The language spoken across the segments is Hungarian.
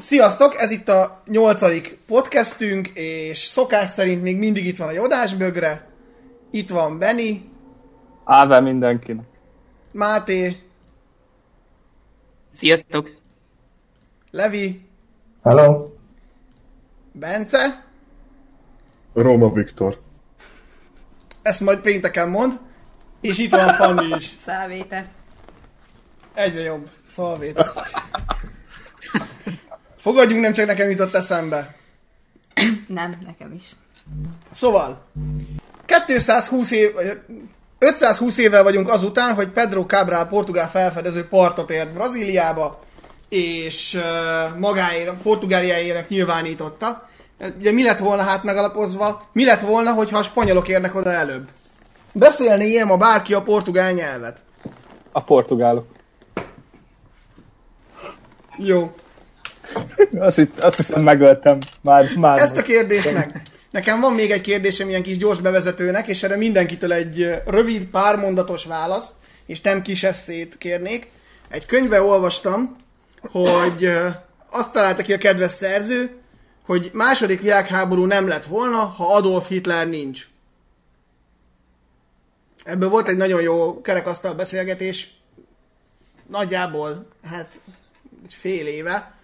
Sziasztok, ez itt a nyolcadik podcastünk, és szokás szerint még mindig itt van a Jodásbögre. Itt van Benny, Áve mindenkinek. Máté, Sziasztok! Levi, Hello. Bence, Roma Viktor. ezt majd pénteken mond, és itt van Fanni is. Szávéte. Egyre jobb. Szalvét. Fogadjunk, nem csak nekem jutott eszembe. Nem, nekem is. Szóval, 220 év, vagy 520 évvel vagyunk azután, hogy Pedro Cabral portugál felfedező partot ért Brazíliába, és magáért, Portugáliájának nyilvánította. Ugye mi lett volna hát megalapozva? Mi lett volna, hogyha a spanyolok érnek oda előbb? Beszélni ilyen ma bárki a portugál nyelvet. A portugálok. Jó. Azt, azt hiszem megöltem. Már, már Ezt a kérdést meg. Nekem van még egy kérdésem ilyen kis gyors bevezetőnek, és erre mindenkitől egy rövid, pármondatos válasz, és nem kis eszét kérnék. Egy könyvbe olvastam, hogy azt találta ki a kedves szerző, hogy második világháború nem lett volna, ha Adolf Hitler nincs. Ebből volt egy nagyon jó kerekasztal beszélgetés, nagyjából, hát fél éve,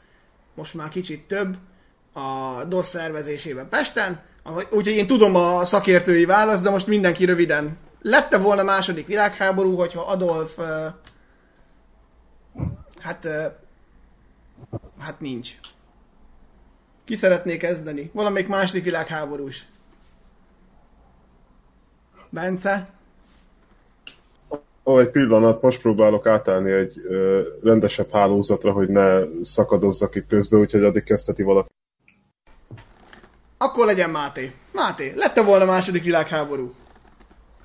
most már kicsit több, a DOS szervezésében Pesten, úgyhogy én tudom a szakértői választ, de most mindenki röviden. Lette volna második világháború, hogyha Adolf... Hát... Hát nincs. Ki szeretné kezdeni? Valamelyik második világháborús. Bence? Ó, egy pillanat, most próbálok átállni egy ö, rendesebb hálózatra, hogy ne szakadozzak itt közben, úgyhogy addig kezdheti valaki. Akkor legyen Máté. Máté, lette volna második világháború.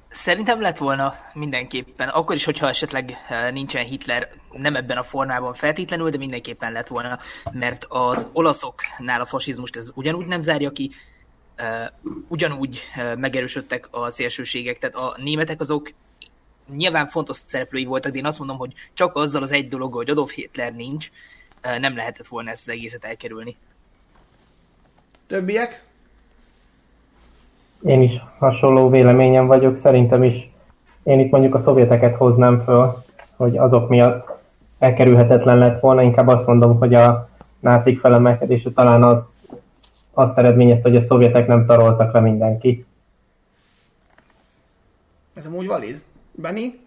Szerintem lett volna mindenképpen, akkor is, hogyha esetleg nincsen Hitler nem ebben a formában feltétlenül, de mindenképpen lett volna, mert az olaszoknál a fasizmust ez ugyanúgy nem zárja ki, ugyanúgy megerősödtek a szélsőségek, tehát a németek azok nyilván fontos szereplői voltak, de én azt mondom, hogy csak azzal az egy dolog, hogy Adolf Hitler nincs, nem lehetett volna ezt az egészet elkerülni. Többiek? Én is hasonló véleményem vagyok, szerintem is. Én itt mondjuk a szovjeteket hoznám föl, hogy azok miatt elkerülhetetlen lett volna. Inkább azt mondom, hogy a nácik felemelkedése talán az, azt eredményezte, hogy a szovjetek nem taroltak le mindenki. Ez amúgy valid. Benny?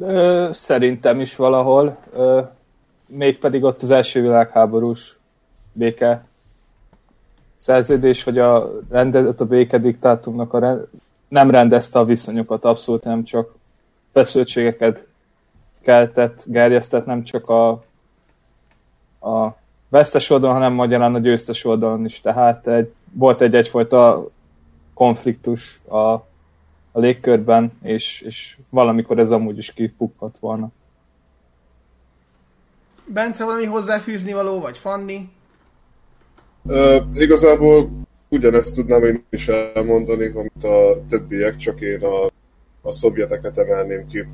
Ö, szerintem is valahol. Ö, mégpedig ott az első világháborús béke szerződés, vagy a, rendezett a békediktátumnak a rend, nem rendezte a viszonyokat, abszolút nem csak feszültségeket keltett, gerjesztett, nem csak a, a vesztes oldalon, hanem magyarán a győztes oldalon is. Tehát egy, volt egy egyfajta konfliktus a, a légkörben, és, és valamikor ez amúgy is kipukkadt volna. Bence valami hozzáfűzni való, vagy Fanni? Ö, igazából ugyanezt tudnám én is elmondani, amit a többiek, csak én a, a szovjeteket emelném ki.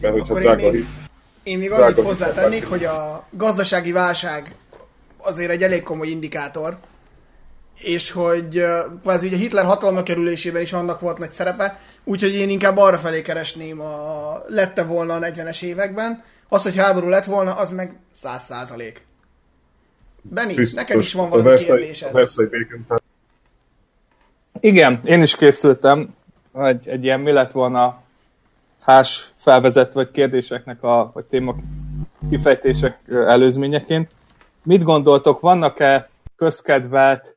Mert hogyha Akkor én drága még- hit, Én még Drága annyit hozzátennék, hogy a gazdasági válság azért egy elég komoly indikátor, és hogy kvázi ugye Hitler hatalma kerülésében is annak volt nagy szerepe, úgyhogy én inkább arra felé keresném a lette volna a 40-es években. Az, hogy háború lett volna, az meg 100 százalék. Benni, biztos, nekem is van a valami Versailles- kérdésed. A Versailles békén Igen, én is készültem egy, egy ilyen mi lett volna hás felvezet vagy kérdéseknek a vagy téma kifejtések előzményeként. Mit gondoltok, vannak-e közkedvelt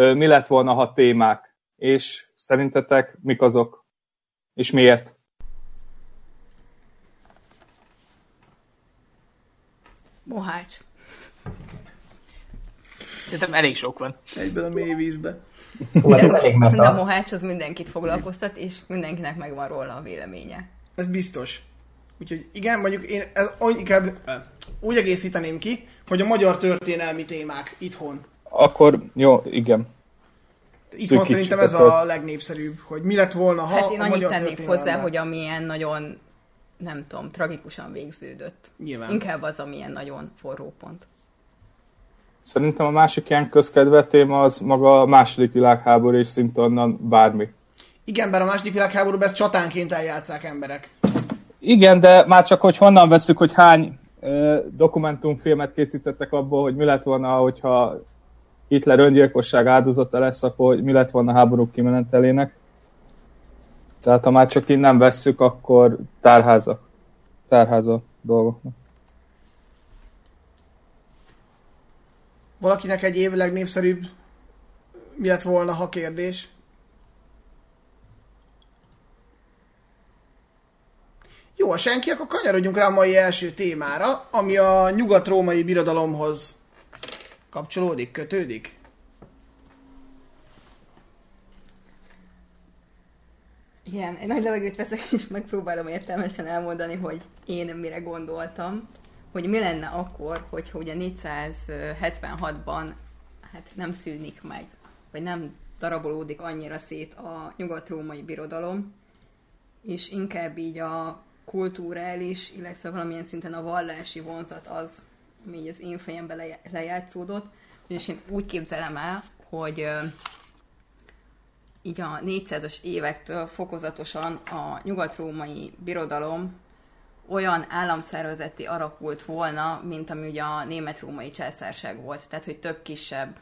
mi lett volna, ha témák? És szerintetek mik azok? És miért? Mohács. Szerintem elég sok van. Egyből a mély vízbe. Szerintem a mohács az mindenkit foglalkoztat, és mindenkinek megvan róla a véleménye. Ez biztos. Úgyhogy igen, mondjuk én ez inkább úgy egészíteném ki, hogy a magyar történelmi témák itthon. Akkor jó, igen. Itthon szerintem ez a legnépszerűbb, hogy mi lett volna, ha Hát én a annyit tennék hozzá, hogy amilyen nagyon nem tudom, tragikusan végződött. Nyilván. Inkább az, ami ilyen nagyon forró pont. Szerintem a másik ilyen közkedve téma az maga a második világháború, és szinte onnan bármi. Igen, bár a második világháborúban ezt csatánként eljátszák emberek. Igen, de már csak, hogy honnan veszük, hogy hány ö, dokumentumfilmet készítettek abból, hogy mi lett volna, hogyha Hitler öngyilkosság áldozata lesz, akkor mi lett volna a háborúk kimenetelének. Tehát ha már csak innen vesszük, akkor tárházak. Tárháza dolgoknak. Valakinek egy év legnépszerűbb mi lett volna, ha kérdés? Jó, ha senki, akkor kanyarodjunk rá a mai első témára, ami a nyugat-római birodalomhoz kapcsolódik, kötődik. Igen, egy nagy levegőt veszek, és megpróbálom értelmesen elmondani, hogy én mire gondoltam, hogy mi lenne akkor, hogyha ugye 476-ban hát nem szűnik meg, vagy nem darabolódik annyira szét a nyugat-római birodalom, és inkább így a kulturális, illetve valamilyen szinten a vallási vonzat az, ami így az én fejemben leja- lejátszódott, és én úgy képzelem el, hogy így a 400-as évektől fokozatosan a nyugat-római birodalom olyan államszervezeti alakult volna, mint ami ugye a német-római császárság volt. Tehát, hogy több kisebb,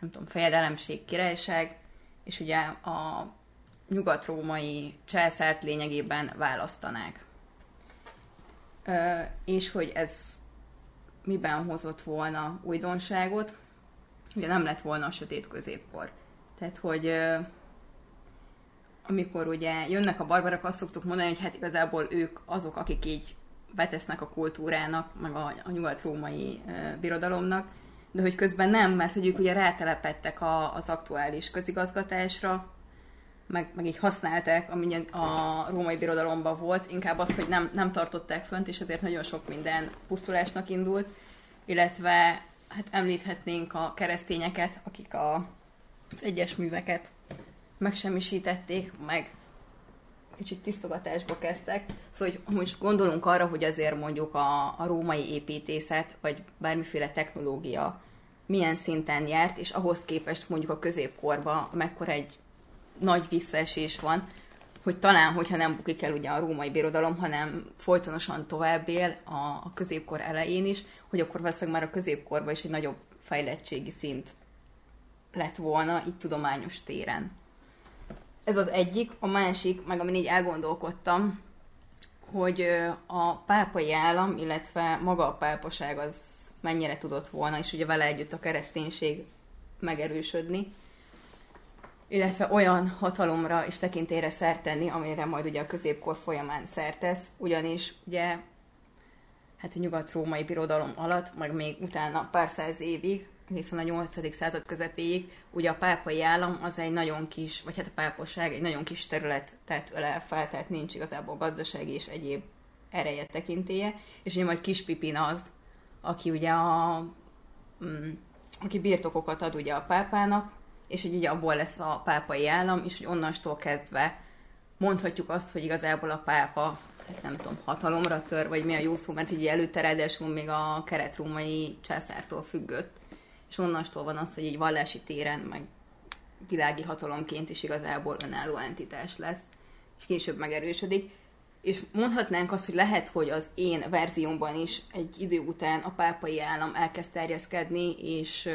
nem tudom, fejedelemség, királyság, és ugye a nyugat-római császárt lényegében választanák. Ö, és hogy ez miben hozott volna újdonságot, ugye nem lett volna a sötét középkor. Tehát, hogy amikor ugye jönnek a barbarok, azt szoktuk mondani, hogy hát igazából ők azok, akik így betesznek a kultúrának, meg a, a nyugat-római ö, birodalomnak, de hogy közben nem, mert hogy ők ugye rátelepettek a, az aktuális közigazgatásra, meg, meg így használták, ami a római birodalomban volt, inkább az, hogy nem, nem tartották fönt, és ezért nagyon sok minden pusztulásnak indult, illetve hát említhetnénk a keresztényeket, akik a, az egyes műveket megsemmisítették, meg kicsit tisztogatásba kezdtek. Szóval, hogy most gondolunk arra, hogy azért mondjuk a, a római építészet, vagy bármiféle technológia milyen szinten járt, és ahhoz képest mondjuk a középkorban mekkora egy nagy visszaesés van, hogy talán, hogyha nem bukik el ugye a római birodalom, hanem folytonosan tovább él a, a középkor elején is, hogy akkor valószínűleg már a középkorban is egy nagyobb fejlettségi szint lett volna, így tudományos téren. Ez az egyik, a másik, meg amin így elgondolkodtam, hogy a pápai állam, illetve maga a pápaság az mennyire tudott volna, és ugye vele együtt a kereszténység megerősödni, illetve olyan hatalomra és tekintélyre szert tenni, amire majd ugye a középkor folyamán szertesz, ugyanis ugye hát a nyugat-római birodalom alatt, meg még utána pár száz évig, hiszen a 8. század közepéig, ugye a pápai állam az egy nagyon kis, vagy hát a pápaság egy nagyon kis terület tett ölel fel, tehát nincs igazából gazdasági és egyéb ereje tekintélye, és ugye majd kis Pipin az, aki ugye a, mm, aki birtokokat ad ugye a pápának, és hogy ugye abból lesz a pápai állam, és hogy onnantól kezdve mondhatjuk azt, hogy igazából a pápa hát nem tudom, hatalomra tör, vagy mi a jó szó, mert ugye előtte ráadásul még a keretrómai császártól függött. És onnantól van az, hogy egy vallási téren, meg világi hatalomként is igazából önálló entitás lesz, és később megerősödik. És mondhatnánk azt, hogy lehet, hogy az én verziómban is egy idő után a pápai állam elkezd terjeszkedni, és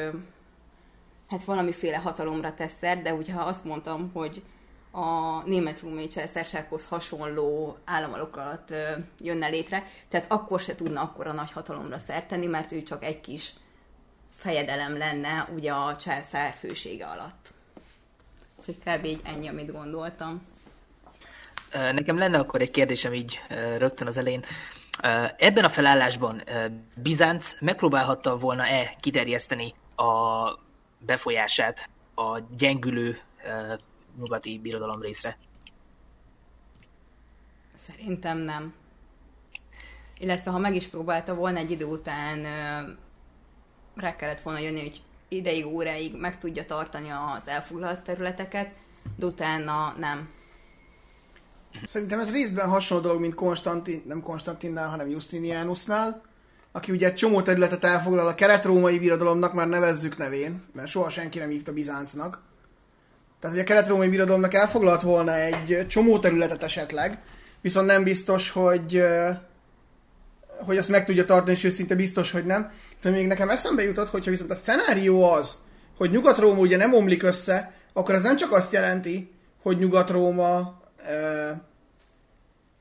hát valamiféle hatalomra tesz de hogyha azt mondtam, hogy a német római császársághoz hasonló államalok alatt ö, jönne létre, tehát akkor se tudna akkora nagy hatalomra szert tenni, mert ő csak egy kis fejedelem lenne ugye a császár fősége alatt. Úgyhogy kb. így ennyi, amit gondoltam. Nekem lenne akkor egy kérdésem így rögtön az elején. Ebben a felállásban Bizánc megpróbálhatta volna-e kiterjeszteni a befolyását a gyengülő ö, nyugati birodalom részre? Szerintem nem. Illetve ha meg is próbálta volna egy idő után ö, rá kellett volna jönni, hogy ideig, óráig meg tudja tartani az elfoglalt területeket, de utána nem. Szerintem ez részben hasonló dolog, mint Konstantin, nem Konstantinnál, hanem Justinianusnál, aki ugye egy csomó területet elfoglal a kelet-római birodalomnak, már nevezzük nevén, mert soha senki nem hívta Bizáncnak. Tehát, hogy a kelet-római birodalomnak elfoglalt volna egy csomó területet esetleg, viszont nem biztos, hogy hogy azt meg tudja tartani, sőt szinte biztos, hogy nem. Tehát még nekem eszembe jutott, hogyha viszont a szenárió az, hogy Nyugat-Róma ugye nem omlik össze, akkor ez nem csak azt jelenti, hogy Nyugat-Róma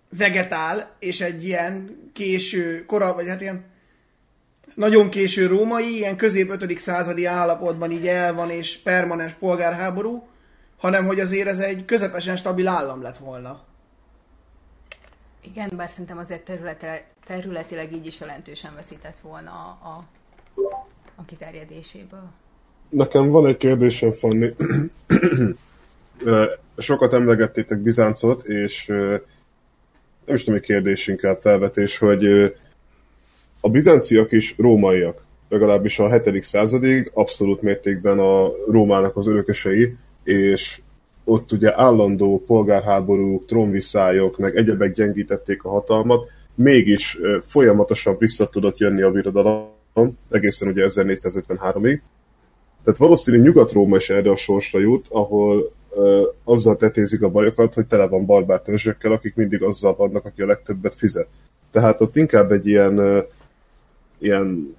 vegetál, és egy ilyen késő, kora, vagy hát ilyen nagyon késő római, ilyen közép 5. századi állapotban így el van, és permanens polgárháború, hanem hogy azért ez egy közepesen stabil állam lett volna. Igen, bár szerintem azért területileg, területileg így is jelentősen veszített volna a, a, a kiterjedéséből. Nekem van egy kérdésem, Fanni. Sokat emlegettétek Bizáncot, és nem is tudom, hogy kérdés inkább felvetés, hogy a bizánciak is rómaiak, legalábbis a 7. századig abszolút mértékben a Rómának az örökösei, és ott ugye állandó polgárháborúk, trónviszályok, meg egyebek gyengítették a hatalmat, mégis folyamatosan vissza tudott jönni a birodalom, egészen ugye 1453-ig. Tehát valószínű Nyugat-Róma is erre a sorsra jut, ahol ö, azzal tetézik a bajokat, hogy tele van barbár törzsökkel, akik mindig azzal vannak, aki a legtöbbet fizet. Tehát ott inkább egy ilyen, ilyen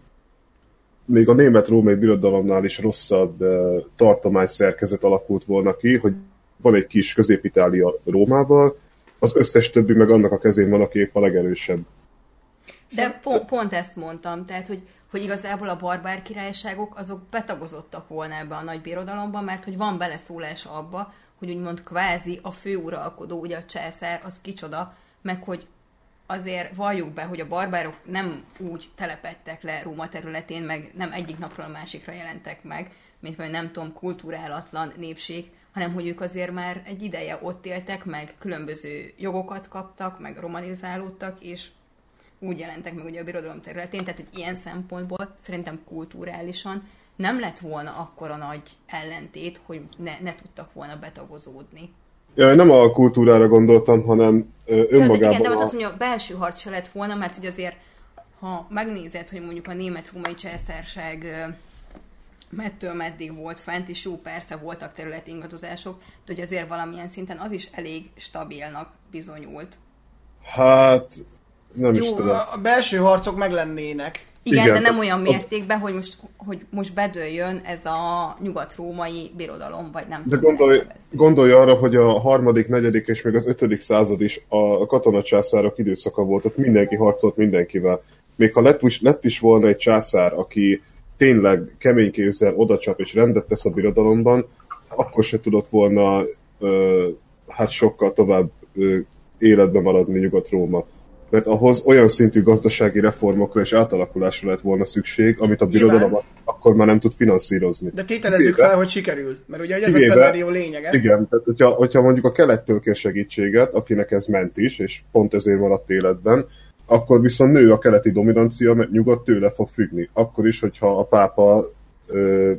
még a német-római birodalomnál is rosszabb ö, tartomány szerkezet alakult volna ki, hogy van egy kis közép-itália Rómával, az összes többi meg annak a kezén van, aki épp a legerősebb. De pont, pont ezt mondtam, tehát, hogy, hogy igazából a barbár királyságok azok betagozottak volna ebbe a nagy birodalomba, mert hogy van beleszólás abba, hogy úgymond kvázi a főuralkodó, ugye a császár, az kicsoda, meg hogy azért valljuk be, hogy a barbárok nem úgy telepettek le Róma területén, meg nem egyik napról a másikra jelentek meg, mint vagy nem tudom, kulturálatlan népség, hanem hogy ők azért már egy ideje ott éltek, meg különböző jogokat kaptak, meg romanizálódtak, és úgy jelentek meg ugye a birodalom területén, tehát hogy ilyen szempontból szerintem kulturálisan nem lett volna akkora nagy ellentét, hogy ne, ne tudtak volna betagozódni. Ja, én nem a kultúrára gondoltam, hanem de önmagában igen, de ott a... azt mondja, a belső harc se lett volna, mert hogy azért, ha megnézed, hogy mondjuk a német-római császárság mettől meddig volt fent, és jó, persze voltak területi ingadozások, de hogy azért valamilyen szinten az is elég stabilnak bizonyult. Hát, nem is Jó, tudom. A belső harcok meg lennének. Igen, Igen, de nem az- olyan az- mértékben, hogy most, hogy most bedőljön ez a nyugat-római birodalom, vagy nem De tudom, gondolj, gondolj arra, hogy a harmadik, negyedik és még az ötödik század is a katonacsászárok időszaka volt, ott mindenki harcolt mindenkivel. Még ha lett is, lett is volna egy császár, aki tényleg kemény kézzel odacsap és rendet tesz a birodalomban, akkor se tudott volna hát sokkal tovább ö, életbe maradni Nyugat-Róma. Mert ahhoz olyan szintű gazdasági reformokra és átalakulásra lett volna szükség, amit a birodalom akkor már nem tud finanszírozni. De tételezzük Kivéve- fel, hogy sikerül. Mert ugye hogy ez a szenárió lényege. Igen, tehát hogyha, hogyha mondjuk a kelettől kér segítséget, akinek ez ment is, és pont ezért maradt életben, akkor viszont nő a keleti dominancia, mert nyugat tőle fog függni. Akkor is, hogyha a pápa ö,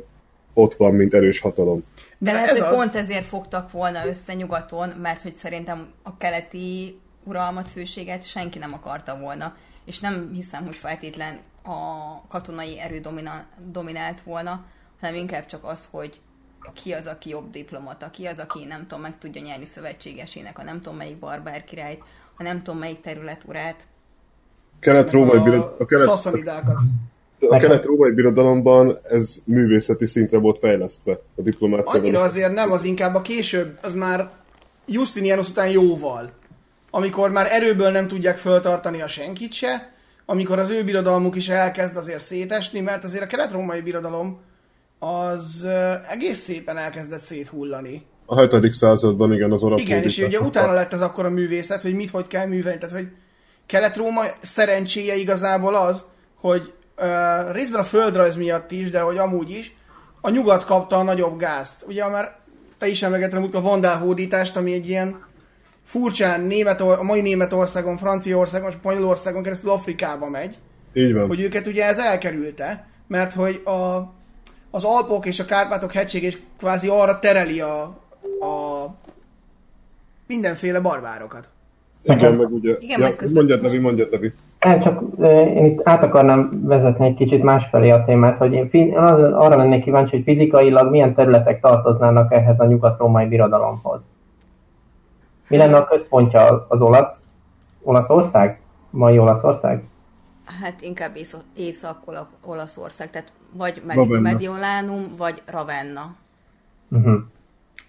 ott van, mint erős hatalom. De De lehet, ez hogy az. pont ezért fogtak volna össze nyugaton, mert hogy szerintem a keleti uralmat, főséget senki nem akarta volna. És nem hiszem, hogy feltétlen a katonai erő domina- dominált volna, hanem inkább csak az, hogy ki az, aki jobb diplomata, ki az, aki nem tudom, meg tudja nyerni szövetségesének, a nem tudom melyik barbár királyt, a nem tudom melyik területurát. Kelet-római, birod, A a, kelet, szaszanidákat. a kelet-római birodalomban ez művészeti szintre volt fejlesztve a diplomácia. Annyira azért nem, az inkább a később, az már Justinianus után jóval. Amikor már erőből nem tudják föltartani a senkit se, amikor az ő birodalmuk is elkezd azért szétesni, mert azért a kelet-római birodalom az egész szépen elkezdett széthullani. A 7. században igen, az arab Igen, és ugye utána lett ez akkor a művészet, hogy mit hogy kell művelni. Tehát, hogy Kelet-Róma szerencséje igazából az, hogy uh, részben a földrajz miatt is, de hogy amúgy is, a nyugat kapta a nagyobb gázt. Ugye már te is emlegettem a vandál hódítást, ami egy ilyen furcsán Német, a mai Németországon, Franciaországon, Spanyolországon keresztül Afrikába megy, Így van. hogy őket ugye ez elkerülte, mert hogy a, az Alpok és a Kárpátok hegység és kvázi arra tereli a, a mindenféle barbárokat. Igen, meg ugye... Igen, ja, meg mondjad, Levi, mondjad, Levi. Nem, csak én itt át akarnám vezetni egy kicsit másfelé a témát, hogy én fi- az, arra lennék kíváncsi, hogy fizikailag milyen területek tartoznának ehhez a nyugat-római birodalomhoz. Mi lenne a központja az olasz, Olaszország? Mai Olaszország? Hát inkább Észak- Észak-Olaszország, tehát vagy. Mediolánum, vagy Ravenna. Uh-huh.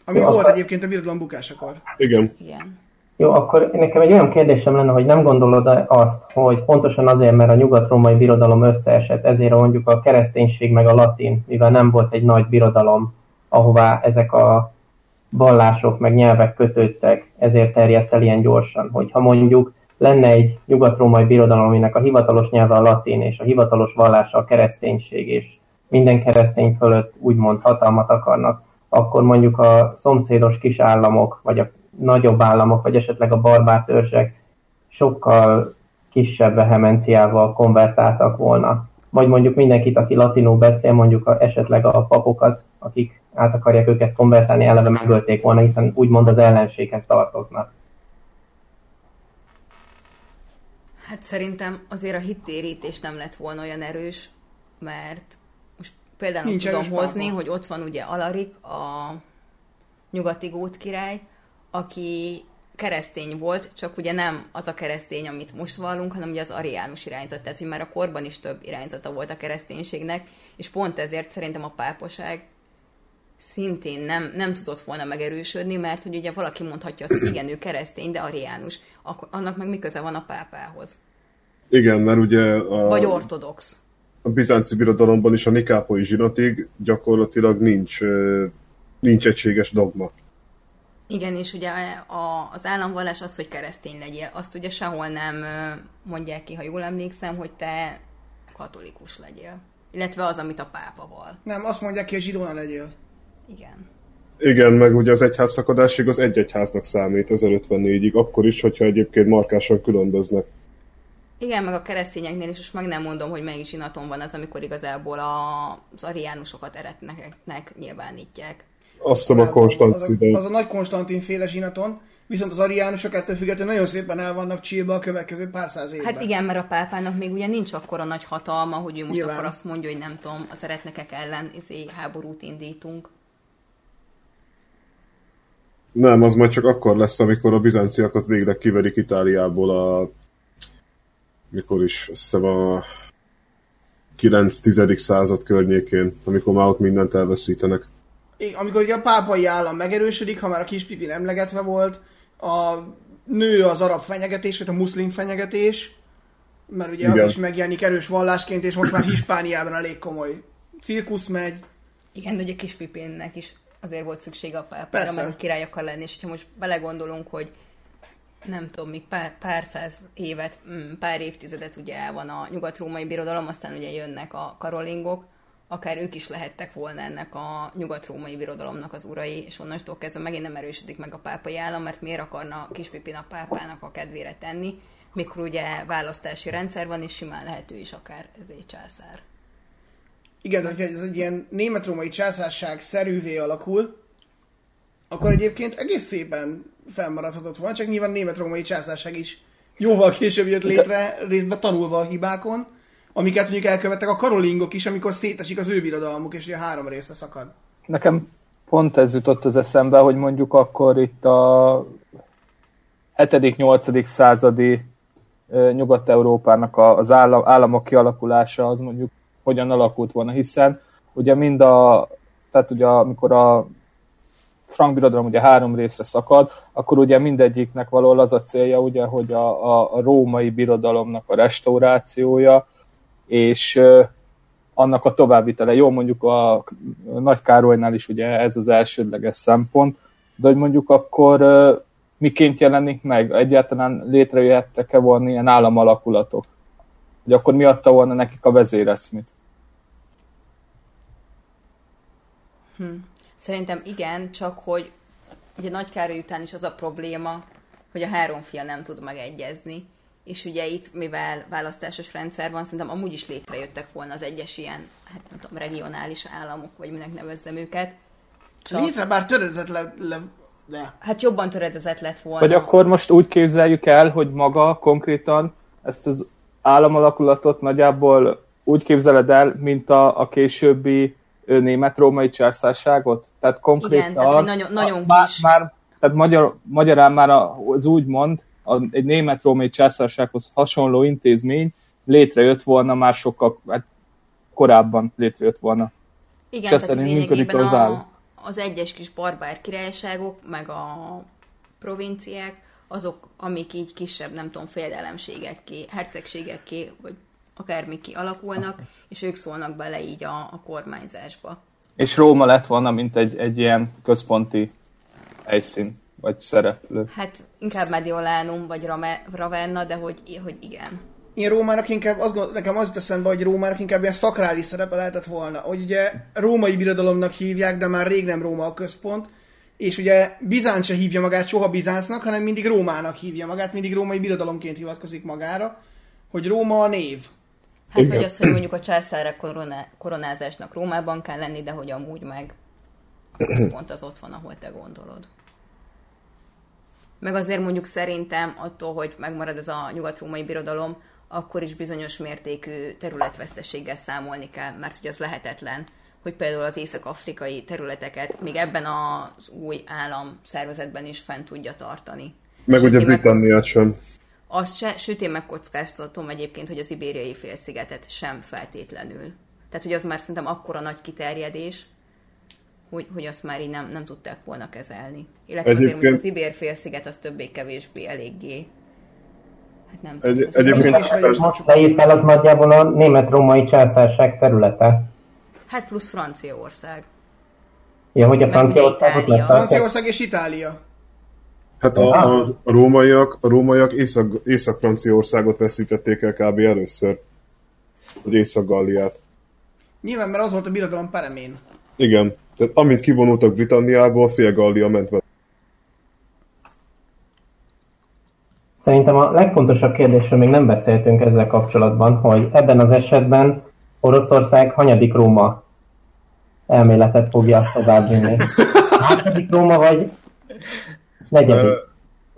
Ami Jó, volt akkor- egyébként a birodalom bukásakor. Igen. Igen. Jó, akkor nekem egy olyan kérdésem lenne, hogy nem gondolod azt, hogy pontosan azért, mert a nyugat-római birodalom összeesett, ezért mondjuk a kereszténység meg a latin, mivel nem volt egy nagy birodalom, ahová ezek a vallások meg nyelvek kötődtek, ezért terjedt el ilyen gyorsan. Hogyha mondjuk lenne egy nyugat-római birodalom, aminek a hivatalos nyelve a latin, és a hivatalos vallása a kereszténység, és minden keresztény fölött úgymond hatalmat akarnak, akkor mondjuk a szomszédos kis államok, vagy a nagyobb államok, vagy esetleg a barbár törzsek sokkal kisebb vehemenciával konvertáltak volna. Vagy mondjuk mindenkit, aki latinul beszél, mondjuk a, esetleg a papokat, akik át akarják őket konvertálni, eleve megölték volna, hiszen úgymond az ellenséghez tartoznak. Hát szerintem azért a hittérítés nem lett volna olyan erős, mert most például Nincs tudom hozni, hogy ott van ugye Alarik, a nyugati gót király, aki keresztény volt, csak ugye nem az a keresztény, amit most vallunk, hanem ugye az ariánus irányzat, tehát hogy már a korban is több irányzata volt a kereszténységnek, és pont ezért szerintem a pápaság szintén nem, nem tudott volna megerősödni, mert hogy ugye valaki mondhatja azt, hogy igen, ő keresztény, de ariánus, akkor annak meg mi köze van a pápához? Igen, mert ugye a, Vagy ortodox. a bizánci birodalomban is a nikápoi zsinatig gyakorlatilag nincs, nincs egységes dogma. Igen, és ugye a, az államvallás az, hogy keresztény legyél. Azt ugye sehol nem mondják ki, ha jól emlékszem, hogy te katolikus legyél. Illetve az, amit a pápa val. Nem, azt mondják ki, hogy zsidó ne legyél. Igen. Igen, meg ugye az egyház szakadásig az egy egyháznak számít 1054-ig, akkor is, hogyha egyébként markásan különböznek. Igen, meg a keresztényeknél is most meg nem mondom, hogy melyik zsinaton van az, amikor igazából a, az ariánusokat eretnek nyilvánítják. Azt hiszem a az, Konstanc a, ide. az a nagy Konstantin féle zsinaton, viszont az ariánusok ettől függetlenül nagyon szépen el vannak csílva a következő pár száz évben. Hát igen, mert a pápának még ugye nincs akkora nagy hatalma, hogy ő most Nyilván. akkor azt mondja, hogy nem tudom, az eretnekek ellen izé, háborút indítunk. Nem, az majd csak akkor lesz, amikor a bizánciakat végleg kiverik Itáliából a... Mikor is, azt hiszem a 9-10. század környékén, amikor már ott mindent elveszítenek. Igen, amikor ugye a pápai állam megerősödik, ha már a kis pipi emlegetve volt, a nő az arab fenyegetés, vagy a muszlim fenyegetés, mert ugye Igen. az is megjelenik erős vallásként, és most már Hispániában elég komoly cirkusz megy. Igen, de ugye Kispipénnek is azért volt szüksége a pápára, Persze. meg a király akar lenni, és hogyha most belegondolunk, hogy nem tudom, még pár, pár száz évet, mm, pár évtizedet ugye el van a nyugat-római birodalom, aztán ugye jönnek a karolingok, akár ők is lehettek volna ennek a nyugat-római birodalomnak az urai, és onnantól kezdve megint nem erősödik meg a pápai állam, mert miért akarna Kispipin a pápának a kedvére tenni, mikor ugye választási rendszer van, és simán lehet ő is akár ezért császár. Igen, de hogyha ez egy ilyen német-római császárság szerűvé alakul, akkor egyébként egész szépen fennmaradhatott volna, csak nyilván német-római császárság is jóval később jött létre, részben tanulva a hibákon, amiket mondjuk elkövettek a karolingok is, amikor szétesik az ő birodalmuk, és ugye három részre szakad. Nekem pont ez jutott az eszembe, hogy mondjuk akkor itt a 7.-8. századi Nyugat-Európának az állam, államok kialakulása az mondjuk hogyan alakult volna, hiszen ugye mind a, tehát ugye amikor a frank birodalom ugye három részre szakad, akkor ugye mindegyiknek valahol az a célja, ugye, hogy a, a, a római birodalomnak a restaurációja, és ö, annak a továbbvitele. Jó, mondjuk a Nagy Károlynál is ugye ez az elsődleges szempont, de hogy mondjuk akkor ö, miként jelenik meg? Egyáltalán létrejöhettek-e volna ilyen államalakulatok? Hogy akkor mi adta volna nekik a vezéreszmit? Szerintem igen, csak hogy ugye Nagy Károly után is az a probléma, hogy a három fia nem tud megegyezni. És ugye itt, mivel választásos rendszer van, szerintem amúgy is létrejöttek volna az egyes ilyen, hát nem tudom, regionális államok, vagy minek nevezzem őket. Csak... Létre bár töredezett le, le. Hát jobban töredezett lett volna. Vagy akkor most úgy képzeljük el, hogy maga konkrétan ezt az államalakulatot nagyjából úgy képzeled el, mint a, a későbbi német-római császárságot? Tehát konkrétan... Igen, tehát, nagyon- nagyon a, kis. már, tehát magyar, magyarán már az úgy mond, a, egy német-római császársághoz hasonló intézmény létrejött volna már sokkal hát korábban létrejött volna. Igen, És tehát működik az a, az egyes kis barbár királyságok, meg a provinciák, azok, amik így kisebb, nem tudom, fejedelemségekké, hercegségekké, vagy akármiki alakulnak, és ők szólnak bele így a, a kormányzásba. És Róma lett volna, mint egy, egy ilyen központi helyszín, vagy szereplő. Hát inkább Mediolanum, vagy Rame, Ravenna, de hogy, hogy igen. Én Rómának inkább, azt gondol, nekem az jut eszembe, hogy Rómának inkább ilyen szakrális szerepe lehetett volna. Hogy ugye római birodalomnak hívják, de már rég nem Róma a központ. És ugye Bizánc se hívja magát soha Bizáncnak, hanem mindig Rómának hívja magát, mindig római birodalomként hivatkozik magára. Hogy Róma a név. Hát Igen. vagy az, hogy mondjuk a koroná, koronázásnak Rómában kell lenni, de hogy amúgy meg a központ az ott van, ahol te gondolod. Meg azért mondjuk szerintem attól, hogy megmarad ez a nyugat-római birodalom, akkor is bizonyos mértékű területvesztességgel számolni kell, mert hogy az lehetetlen, hogy például az észak-afrikai területeket még ebben az új állam szervezetben is fent tudja tartani. Meg Sőt, ugye én meg- Britanniát sem. Azt se, sőt én megkockáztatom egyébként, hogy az ibériai félszigetet sem feltétlenül. Tehát, hogy az már szerintem akkora nagy kiterjedés, hogy, hogy azt már így nem, nem tudták volna kezelni. Illetve azért Egyébként- mondjuk az Ibér félsziget az többé-kevésbé eléggé Hát nem tudom. Egy, össze- egyébként vagyok. Most leírtál, az nagyjából a német-római császárság területe. Hát plusz Franciaország. Ja, hogy a Franciaországot. Franciaország és Itália. Hát a, a, a rómaiak, a rómaiak Észak, Észak-Franciaországot veszítették el kb. először. Vagy Észak-Galliát. Nyilván, mert az volt a birodalom peremén. Igen. Tehát amint kivonultak Britanniából, fél Gallia ment vele. Szerintem a legfontosabb kérdésről még nem beszéltünk ezzel kapcsolatban, hogy ebben az esetben Oroszország hanyadik Róma elméletet fogja továbbvinni. Második Róma vagy negyedik?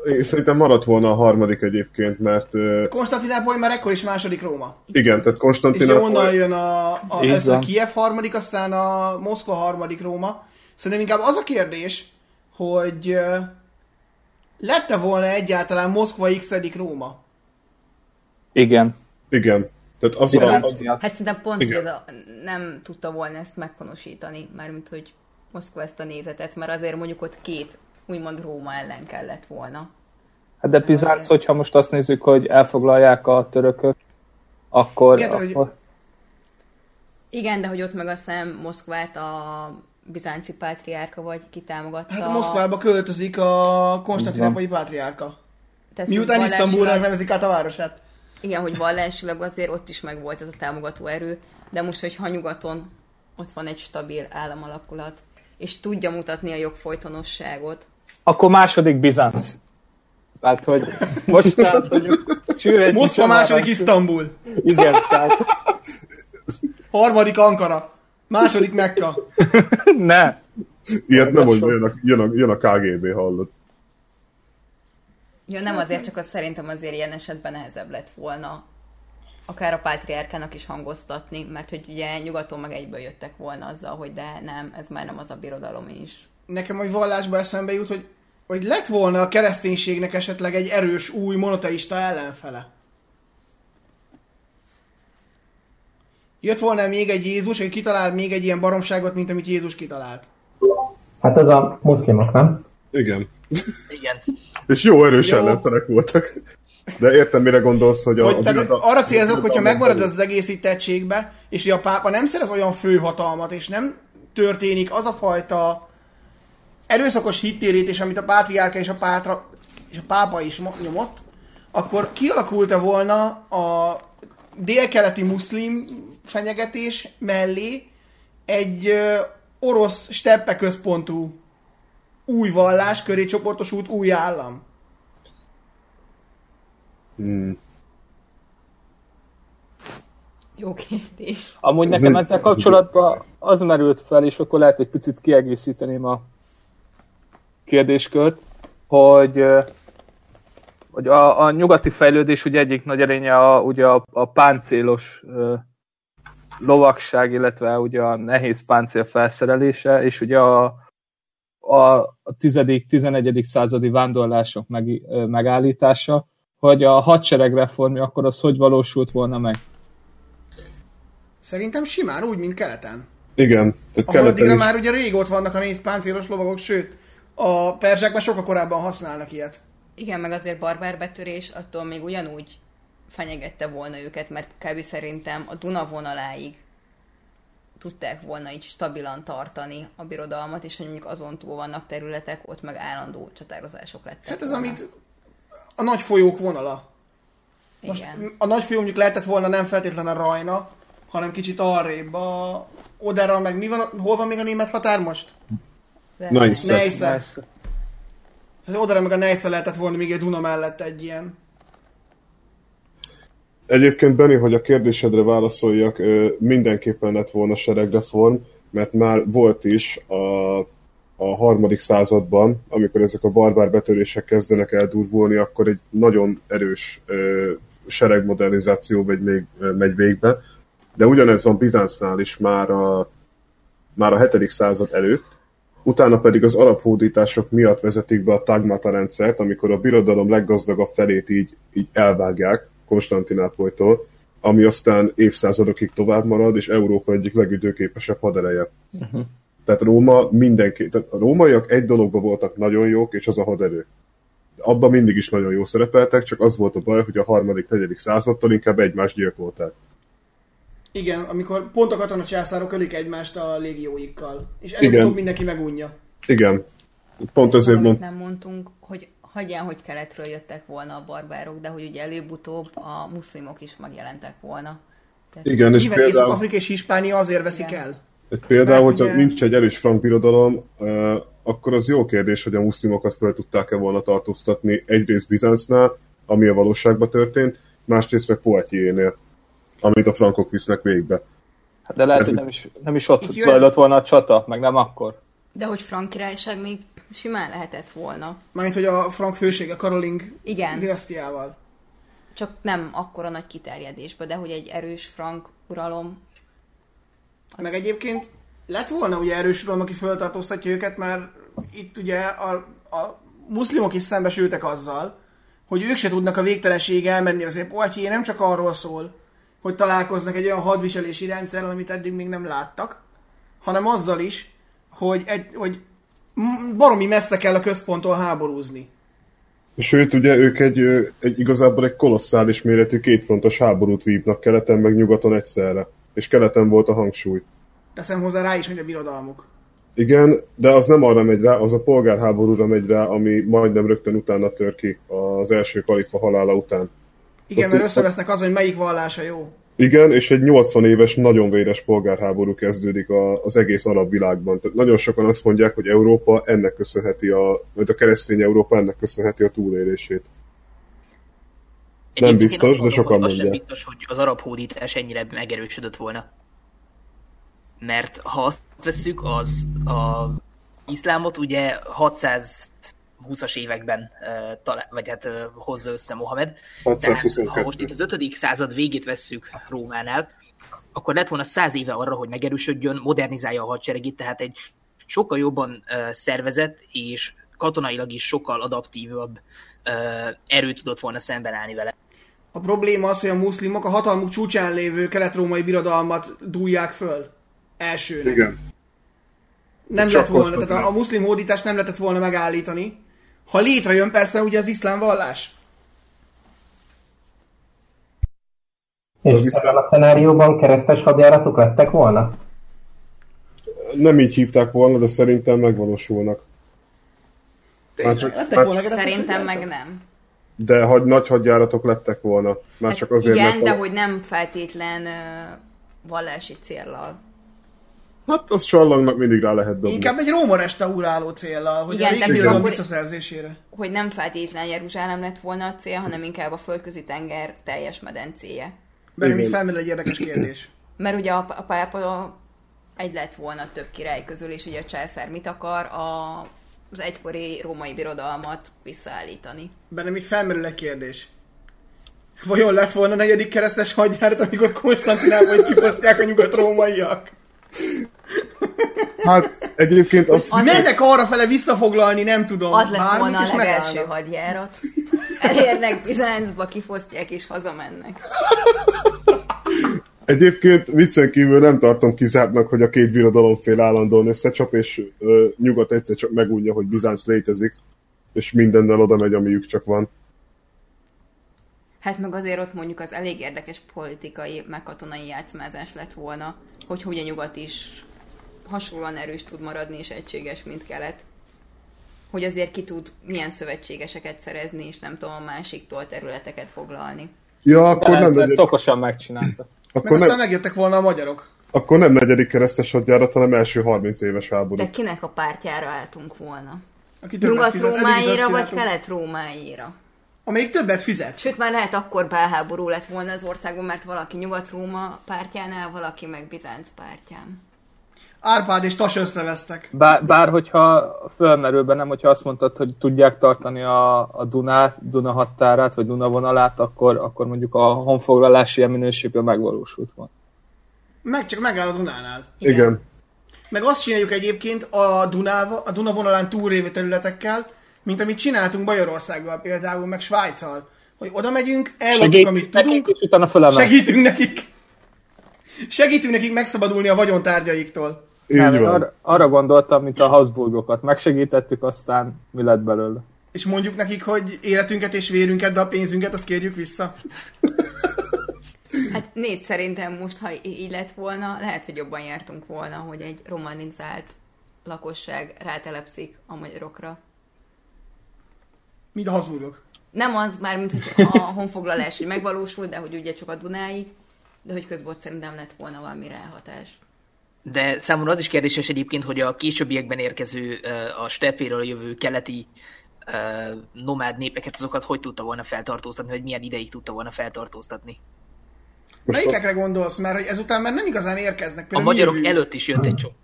Én Szerintem maradt volna a harmadik egyébként, mert ö, Konstantinápoly már ekkor is második Róma. igen, tehát És ugye onnan Konstantinápoly... jön a, a először van. Kiev harmadik, aztán a Moszkva harmadik Róma. Szerintem inkább az a kérdés, hogy ö, lette volna egyáltalán Moszkva x Róma? Igen. Igen. Tehát az Igen, a, hát- az, Hát szerintem pont, Igen. hogy ez a, nem tudta volna ezt meghonosítani, mármint, hogy Moszkva ezt a nézetet, mert azért mondjuk ott két úgymond Róma ellen kellett volna. Hát de Bizánc, hogyha most azt nézzük, hogy elfoglalják a törökök, akkor... Igen, de hogy- akkor Igen, de hogy ott meg azt hiszem Moszkvát a bizánci pátriárka vagy kitámogatta. Hát a Moszkvába költözik a konstantinopolyi pátriárka. Tehát, Miután Isztambulnak nevezik át a városát. Igen, hogy vallásilag azért ott is megvolt ez a támogató erő, de most, hogyha nyugaton ott van egy stabil államalakulat, és tudja mutatni a jogfolytonosságot, akkor második Bizánc. Tehát, hogy most tehát, Moszkva kicsit második Isztambul. Igen, tehát Harmadik Ankara. Második Mekka. ne. ilyet nem, hogy jön a, jön, a, jön a KGB, hallott. Ja, nem azért, csak az szerintem azért ilyen esetben nehezebb lett volna akár a pátriárkának is hangoztatni, mert hogy ugye nyugaton meg egyből jöttek volna azzal, hogy de nem, ez már nem az a birodalom is. Nekem, hogy vallásba eszembe jut, hogy, hogy lett volna a kereszténységnek esetleg egy erős, új monoteista ellenfele. Jött volna még egy Jézus, hogy kitalál még egy ilyen baromságot, mint amit Jézus kitalált. Hát az a muszlimok, nem? Igen. Igen. És jó erős Jó. ellenfelek voltak. De értem, mire gondolsz, hogy a... Hogy, a tehát birodal- arra célzok, hogyha megmarad az egész itt egységbe, és hogy a pápa nem szerez olyan főhatalmat, és nem történik az a fajta erőszakos hittérítés, amit a pátriárka és a, pátra, és a pápa is mo- nyomott, akkor kialakult-e volna a délkeleti muszlim fenyegetés mellé egy orosz steppe központú új vallás köré csoportosult új állam? Hmm. Jó kérdés. Amúgy nekem ezzel kapcsolatban az merült fel, és akkor lehet egy picit kiegészíteném a kérdéskört, hogy, hogy a, a nyugati fejlődés ugye egyik nagy erénye a, ugye a, a páncélos lovagság, illetve ugye a nehéz páncél felszerelése, és ugye a, a, a 10.-11. századi vándorlások meg, megállítása, hogy a hadsereg reformja akkor az hogy valósult volna meg? Szerintem simán, úgy, mint keleten. Igen. Tehát Ahol addigra is... már ugye rég ott vannak a néz páncélos lovagok, sőt, a perzsák már sokkal korábban használnak ilyet. Igen, meg azért barbárbetörés attól még ugyanúgy fenyegette volna őket, mert kb. szerintem a Duna vonaláig tudták volna így stabilan tartani a birodalmat, és hogy mondjuk azon túl vannak területek, ott meg állandó csatározások lettek. Hát ez volna. amit a nagy folyók vonala. Most Igen. a nagy folyó mondjuk lehetett volna nem feltétlenül a Rajna, hanem kicsit arrébb a Odera, meg mi van, hol van még a német határ most? Neisse. Neisse. Az Odera meg a Neisse lehetett volna még egy Duna mellett egy ilyen. Egyébként, Benni, hogy a kérdésedre válaszoljak, mindenképpen lett volna seregreform, mert már volt is a, a harmadik században, amikor ezek a barbár betörések kezdenek eldurvulni, akkor egy nagyon erős seregmodernizáció megy, még, megy végbe, de ugyanez van Bizáncnál is már a, már a 7. század előtt, utána pedig az arab hódítások miatt vezetik be a Tagmata rendszert, amikor a birodalom leggazdagabb felét így, így elvágják Konstantinápolytól, ami aztán évszázadokig tovább marad, és Európa egyik legüdőképesebb hadereje. Uh-huh. Tehát Róma mindenki, tehát a rómaiak egy dologban voltak nagyon jók, és az a haderő. Abban mindig is nagyon jó szerepeltek, csak az volt a baj, hogy a harmadik, negyedik századtól inkább egymást gyilkolták. Igen, amikor pont a katona császárok ölik egymást a légióikkal, és előbb mindenki megunja. Igen. Pont ezért mond... nem mondtunk, hogy hagyján, hogy keletről jöttek volna a barbárok, de hogy ugye előbb-utóbb a muszlimok is megjelentek volna. Tehát Igen, és például... Észak-Afrika és Hispánia azért veszik Igen. el. Például, hogyha ugye... nincs egy erős frank birodalom, akkor az jó kérdés, hogy a muszlimokat fel tudták-e volna tartóztatni egyrészt Bizáncnál, ami a valóságban történt, másrészt meg Poitiers-nél amit a frankok visznek végbe. Hát de lehet, hogy nem is, nem is ott zajlott volna a csata, meg nem akkor. De hogy frank királyság még simán lehetett volna. Mármint, hogy a frank fősége Karoling Igen. dinasztiával. Csak nem akkora nagy kiterjedésbe, de hogy egy erős frank uralom. Az... Meg egyébként lett volna ugye erős uralom, aki föltartóztatja őket, mert itt ugye a, a muszlimok is szembesültek azzal, hogy ők se tudnak a végtelenség elmenni, azért Poitiers nem csak arról szól, hogy találkoznak egy olyan hadviselési rendszerrel, amit eddig még nem láttak, hanem azzal is, hogy, egy, hogy baromi messze kell a központtól háborúzni. Sőt, ugye ők egy, egy igazából egy kolosszális méretű kétfrontos háborút vívnak keleten meg nyugaton egyszerre. És keleten volt a hangsúly. Teszem hozzá rá is, hogy a birodalmuk. Igen, de az nem arra megy rá, az a polgárháborúra megy rá, ami majdnem rögtön utána tör ki az első kalifa halála után. Igen, mert összevesznek az, hogy melyik vallása jó. Igen, és egy 80 éves, nagyon véres polgárháború kezdődik a, az egész arab világban. Tehát nagyon sokan azt mondják, hogy Európa ennek köszönheti, a, vagy a keresztény Európa ennek köszönheti a túlélését. Nem biztos, de sokan mondják. Nem biztos, hogy az arab hódítás ennyire megerősödött volna. Mert ha azt veszük, az a iszlámot ugye 600 20-as években talál, vagy hát hozza össze Mohamed. Tehát, ha most itt az 5. század végét vesszük Rómánál, akkor lett volna száz éve arra, hogy megerősödjön, modernizálja a hadseregét, tehát egy sokkal jobban szervezett és katonailag is sokkal adaptívabb uh, erő tudott volna szemben állni vele. A probléma az, hogy a muszlimok a hatalmuk csúcsán lévő kelet-római birodalmat dúlják föl. Elsőnek. Igen. Nem Csak lett volna, tehát a, a muszlim hódítást nem lehetett volna megállítani, ha létrejön persze ugye az iszlám vallás. És ebben a szenárióban keresztes hadjáratok lettek volna? Nem így hívták volna, de szerintem megvalósulnak. Már csak, lettek volna Szerintem meg nem. De hogy nagy hadjáratok lettek volna. Már hát csak azért, igen, mert de hogy nem feltétlen uh, vallási céllal. Hát az csallagnak mindig rá lehet dobni. Inkább egy Róma restauráló célra, hogy Igen, a régi visszaszerzésére. Hogy nem feltétlen Jeruzsálem lett volna a cél, hanem inkább a földközi tenger teljes medencéje. Mert itt felmerül egy érdekes kérdés. Mert ugye a, a pápa egy lett volna több király közül, és ugye a császár mit akar? A az egykori római birodalmat visszaállítani. Bennem itt felmerül egy kérdés. Vajon lett volna a negyedik keresztes hadjárat, amikor Konstantinából kifosztják a nyugat-rómaiak? Hát egyébként az... Az- Mennek arra fele visszafoglalni, nem tudom. Az lett volna a legelső hadjárat. Elérnek Bizáncba, kifosztják és hazamennek. Egyébként viccen kívül nem tartom kizártnak, hogy a két birodalomfél állandóan összecsap, és ö, nyugat egyszer csak megújja, hogy Bizánc létezik, és mindennel oda megy, amiük csak van. Hát meg azért ott mondjuk az elég érdekes politikai, meg katonai játszmázás lett volna, hogy a nyugat is hasonlóan erős tud maradni és egységes, mint kelet. Hogy azért ki tud milyen szövetségeseket szerezni, és nem tudom, a másiktól területeket foglalni. Ja, akkor nem, Ferenc ezt negyedik, okosan megcsinálta. Meg akkor, aztán nem, megjöttek volna a magyarok. akkor nem negyedik keresztes hadjárat, hanem első 30 éves háború. De kinek a pártjára álltunk volna? Nyugat-rómáira vagy kelet-rómáira? Amelyik többet fizet. Sőt, már lehet akkor belháború lett volna az országban, mert valaki Nyugat-Róma pártjánál, valaki meg Bizánc pártján. Árpád és Tas összevesztek. Bár, bár hogyha fölmerül bennem, hogyha azt mondtad, hogy tudják tartani a, a Dunát, Duna határát, vagy Duna vonalát, akkor, akkor mondjuk a honfoglalás ilyen minőségben megvalósult van. Meg csak megáll a Dunánál. Igen. Meg azt csináljuk egyébként a, Dunáva, a Duna vonalán túlrévő területekkel, mint amit csináltunk Bajorországgal például, meg Svájccal. Hogy oda megyünk, ellopjuk, amit tudunk, és utána fölemel. segítünk nekik. Segítünk nekik megszabadulni a vagyontárgyaiktól. Így Nem, van. arra, arra gondoltam, mint a Habsburgokat. Megsegítettük, aztán mi lett belőle. És mondjuk nekik, hogy életünket és vérünket, de a pénzünket azt kérjük vissza. Hát nézd, szerintem most, ha így lett volna, lehet, hogy jobban jártunk volna, hogy egy romanizált lakosság rátelepszik a magyarokra. Mint a hazugok. Nem az már, mint hogy a honfoglalás megvalósult, de hogy ugye csak a Dunáig, de hogy közben szerintem lett volna valami ráhatás. De számomra az is kérdéses egyébként, hogy a későbbiekben érkező, a stepéről jövő keleti nomád népeket, azokat hogy tudta volna feltartóztatni, vagy milyen ideig tudta volna feltartóztatni. Most Melyikekre gondolsz? Mert hogy ezután már nem igazán érkeznek. A Például magyarok jövő- előtt is jött egy csomó.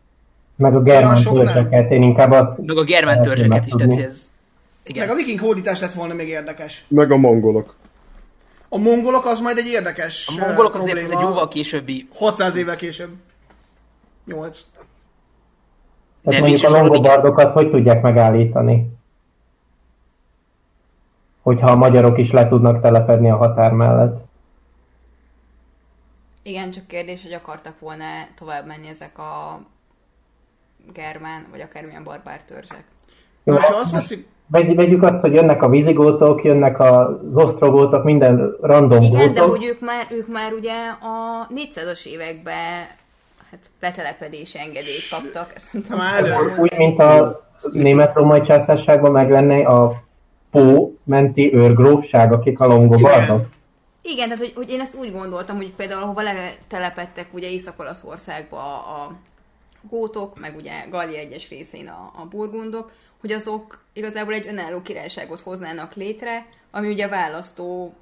Meg a germán törzseket, én inkább azt... Meg a germán törzseket is, tehát ez... Meg Igen. a viking hódítás lett volna még érdekes. Meg a mongolok. A mongolok az majd egy érdekes A mongolok azért ez egy jóval későbbi 600 évvel később. 8. Tehát De mondjuk a longobardokat hogy tudják megállítani? Hogyha a magyarok is le tudnak telepedni a határ mellett. Igen, csak kérdés, hogy akartak volna tovább menni ezek a germán, vagy akármilyen barbár törzsek. Jó, Ha azt veszük, vegy, vegyük azt, hogy jönnek a vizigótok, jönnek az osztrogótok, minden random Igen, de gótok. hogy ők már, ők már ugye a 400-as években hát letelepedési engedélyt kaptak. Ezt nem tudom, Már szóval. Úgy, mint a német-római császárságban meg lenne a Pó menti őrgrófság, akik a longobardok. Igen, tehát hogy, hogy én ezt úgy gondoltam, hogy például ahova letelepedtek ugye Észak-Olaszországba a, a gótok, meg ugye Gallia egyes részén a, a burgundok, hogy azok igazából egy önálló királyságot hoznának létre, ami ugye a választó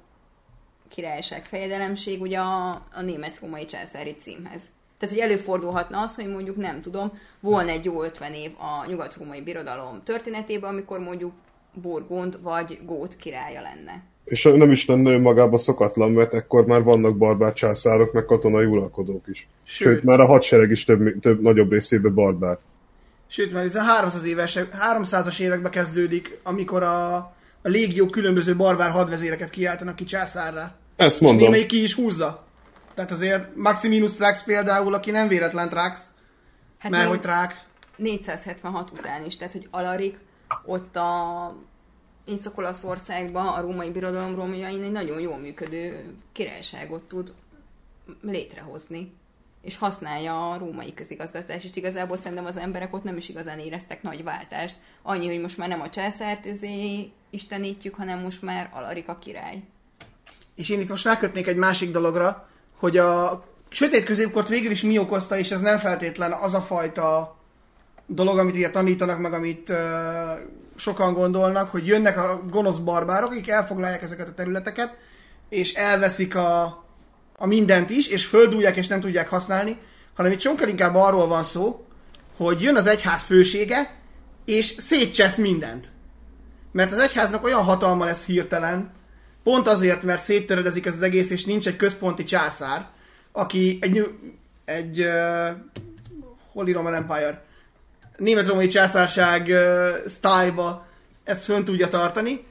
királyság fejedelemség ugye a, a német-római császári címhez. Tehát, hogy előfordulhatna az, hogy mondjuk nem tudom, volna egy jó 50 év a nyugat-római birodalom történetében, amikor mondjuk Burgund vagy Gót királya lenne. És nem is lenne önmagában szokatlan, mert ekkor már vannak barbár császárok, meg katonai uralkodók is. Sőt, Sőt. Már a hadsereg is több, több nagyobb részében barbár. sőt, már ez a 300 éves, 300-as évekbe kezdődik, amikor a, a légiók különböző barbár hadvezéreket kiáltanak ki császárra. Ezt És mondom. némelyik ki is húzza. Tehát azért Maximinus Trax például, aki nem véletlen Trax, Hát mert hogy Trák. 476 után is, tehát hogy Alarik ott a Észak-Olaszországban a római birodalom romjain egy nagyon jól működő királyságot tud létrehozni és használja a római közigazgatást, és igazából szerintem az emberek ott nem is igazán éreztek nagy váltást. Annyi, hogy most már nem a császárt izé istenítjük, hanem most már Alarik a király. És én itt most rákötnék egy másik dologra, hogy a sötét középkort végül is mi okozta, és ez nem feltétlen az a fajta dolog, amit ugye tanítanak, meg amit uh, sokan gondolnak, hogy jönnek a gonosz barbárok, akik elfoglalják ezeket a területeket, és elveszik a, a mindent is, és földújják, és nem tudják használni, hanem itt sokkal inkább arról van szó, hogy jön az egyház fősége, és szétcsesz mindent. Mert az egyháznak olyan hatalma lesz hirtelen, pont azért, mert széttöredezik ez az egész, és nincs egy központi császár, aki egy, egy uh, Holy Roman Empire, német-római császárság uh, sztájba ezt fönn tudja tartani,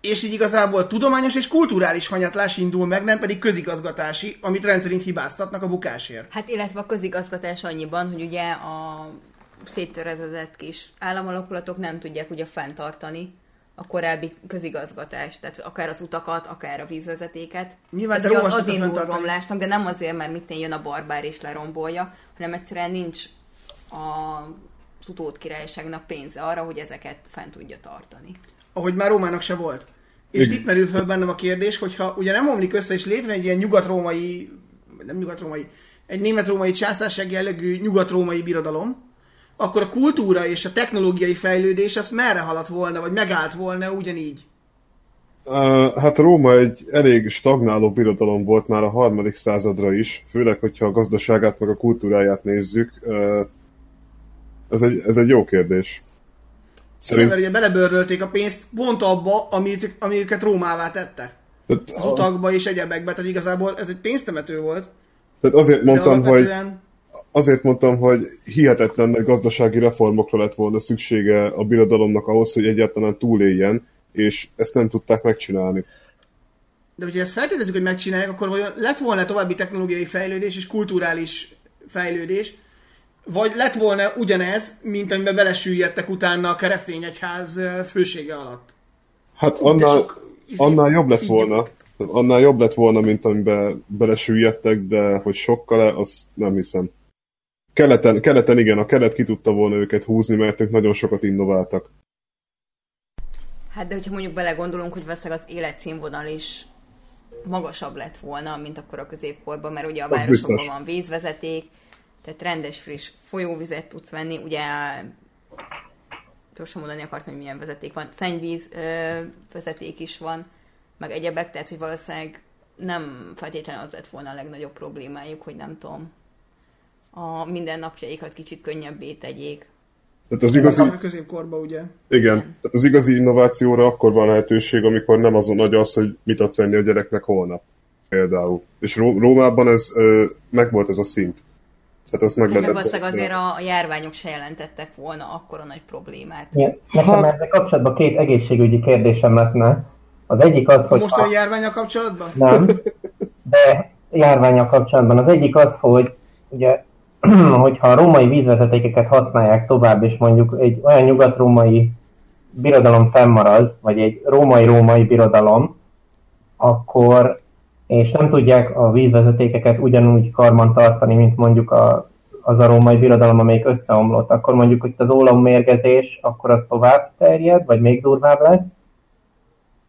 és így igazából tudományos és kulturális hanyatlás indul meg, nem pedig közigazgatási, amit rendszerint hibáztatnak a bukásért. Hát illetve a közigazgatás annyiban, hogy ugye a széttörezett kis államalakulatok nem tudják ugye fenntartani a korábbi közigazgatást, tehát akár az utakat, akár a vízvezetéket. Nyilván, de az, az tudta indul fenntartani. romlásnak, de nem azért, mert mit jön a barbár és lerombolja, hanem egyszerűen nincs a az utód királyságnak pénze arra, hogy ezeket fent tudja tartani. ahogy már Rómának se volt. És Igen. itt merül föl bennem a kérdés, hogyha ugye nem omlik össze, és létrejön egy ilyen nyugat-római, nem nyugat-római, egy német-római császárság jellegű nyugat-római birodalom, akkor a kultúra és a technológiai fejlődés az merre haladt volna, vagy megállt volna ugyanígy. Uh, hát Róma egy elég stagnáló birodalom volt már a harmadik századra is, főleg, hogyha a gazdaságát meg a kultúráját nézzük. Uh, ez, egy, ez egy jó kérdés. Szerint... Szerint, Mert ugye belebőrölték a pénzt pont abba, amit, ami őket Rómává tette. tehát, Az utakba és egyebekbe, tehát igazából ez egy pénztemető volt. tehát azért De mondtam, hogy. Azért mondtam, hogy hihetetlen nagy gazdasági reformokra lett volna szüksége a birodalomnak ahhoz, hogy egyáltalán túléljen, és ezt nem tudták megcsinálni. De hogyha ezt feltételezzük, hogy megcsinálják, akkor vajon lett volna további technológiai fejlődés és kulturális fejlődés, vagy lett volna ugyanez, mint amiben belesüllyedtek utána a keresztény egyház fősége alatt. Hát annál, sok izé- annál jobb lett szívjuk. volna, annál jobb lett volna, mint amiben belesüllyedtek, de hogy sokkal, azt nem hiszem. Keleten, keleten igen, a kelet ki tudta volna őket húzni, mert ők nagyon sokat innováltak. Hát de hogyha mondjuk belegondolunk, hogy valószínűleg az életszínvonal is magasabb lett volna, mint akkor a középkorban, mert ugye a városokban van vízvezeték, tehát rendes, friss folyóvizet tudsz venni, ugye gyorsan mondani akartam, hogy milyen vezeték van, szennyvíz ö, vezeték is van, meg egyebek, tehát hogy valószínűleg nem feltétlenül az lett volna a legnagyobb problémájuk, hogy nem tudom, a mindennapjaikat kicsit könnyebbé tegyék. Tehát az igazi, A középkorban ugye. igen, tehát az igazi innovációra akkor van lehetőség, amikor nem azon nagy az, hogy mit adsz enni a gyereknek holnap. Például. És Ró- Rómában ez ö, megvolt ez a szint. Tehát azt meg Meg lehetett valószínűleg azért a, a járványok se jelentettek volna akkora nagy problémát. Igen. Nekem ezzel kapcsolatban két egészségügyi kérdésem lenne. Az egyik az, A hogy... mostani járványal kapcsolatban? Nem, de járványal kapcsolatban. Az egyik az, hogy ugye, hogyha a római vízvezetékeket használják tovább, és mondjuk egy olyan nyugat-római birodalom fennmarad, vagy egy római-római birodalom, akkor, és nem tudják a vízvezetékeket ugyanúgy karban tartani, mint mondjuk a, az a római birodalom, amelyik összeomlott, akkor mondjuk, hogy az ólommérgezés, akkor az tovább terjed, vagy még durvább lesz,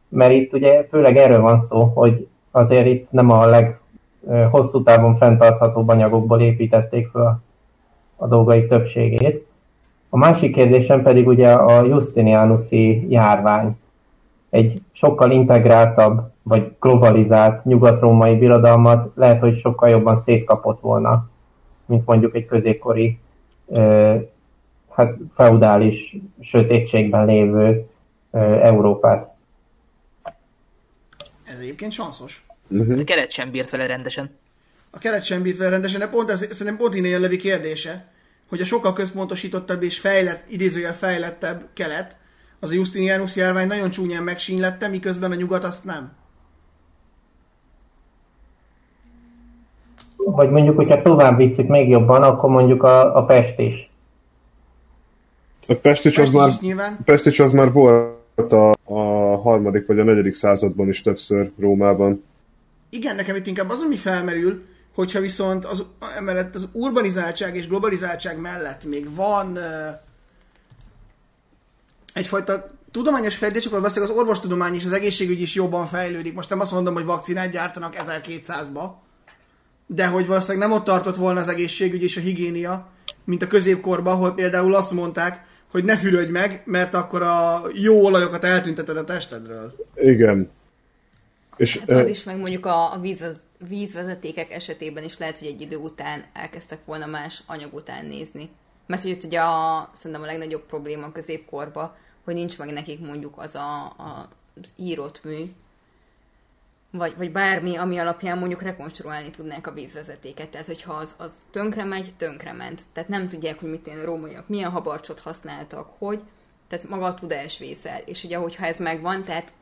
mert itt ugye főleg erről van szó, hogy azért itt nem a leg hosszú távon fenntarthatóbb anyagokból építették fel a dolgai többségét. A másik kérdésem pedig ugye a Justinianusi járvány. Egy sokkal integráltabb, vagy globalizált nyugat-római birodalmat lehet, hogy sokkal jobban szétkapott volna, mint mondjuk egy középkori, ö, hát feudális sötétségben lévő Európát. Ez egyébként sanszos. A kelet sem bírt vele rendesen. A kelet sem bít fel rendesen, de pont ez, szerintem pont innen jön Levi kérdése, hogy a sokkal központosítottabb és fejlett, idézőjel fejlettebb kelet, az a Justinianus járvány nagyon csúnyán megsínlette, miközben a nyugat azt nem. Vagy mondjuk, hogyha tovább visszük még jobban, akkor mondjuk a, a Pest is. A Pestics az Pest már, is nyilván. Pestics az már volt a, a harmadik vagy a negyedik században is többször Rómában. Igen, nekem itt inkább az, ami felmerül, hogyha viszont az, emellett az urbanizáltság és globalizáltság mellett még van uh, egyfajta tudományos fejlődés, akkor valószínűleg az orvostudomány és az egészségügy is jobban fejlődik. Most nem azt mondom, hogy vakcinát gyártanak 1200-ba, de hogy valószínűleg nem ott tartott volna az egészségügy és a higiénia, mint a középkorban, ahol például azt mondták, hogy ne fürödj meg, mert akkor a jó olajokat eltünteted a testedről. Igen. És Hát az is, meg mondjuk a, a vízvez, vízvezetékek esetében is lehet, hogy egy idő után elkezdtek volna más anyag után nézni. Mert hogy itt ugye a, szerintem a legnagyobb probléma a középkorba, hogy nincs meg nekik mondjuk az a, a, az írott mű, vagy, vagy bármi, ami alapján mondjuk rekonstruálni tudnák a vízvezetéket. Tehát, hogyha az, az tönkre megy, tönkre ment. Tehát nem tudják, hogy mit a rómaiak, milyen habarcsot használtak, hogy. Tehát maga a tudás vészel. És ugye, hogyha ez megvan, tehát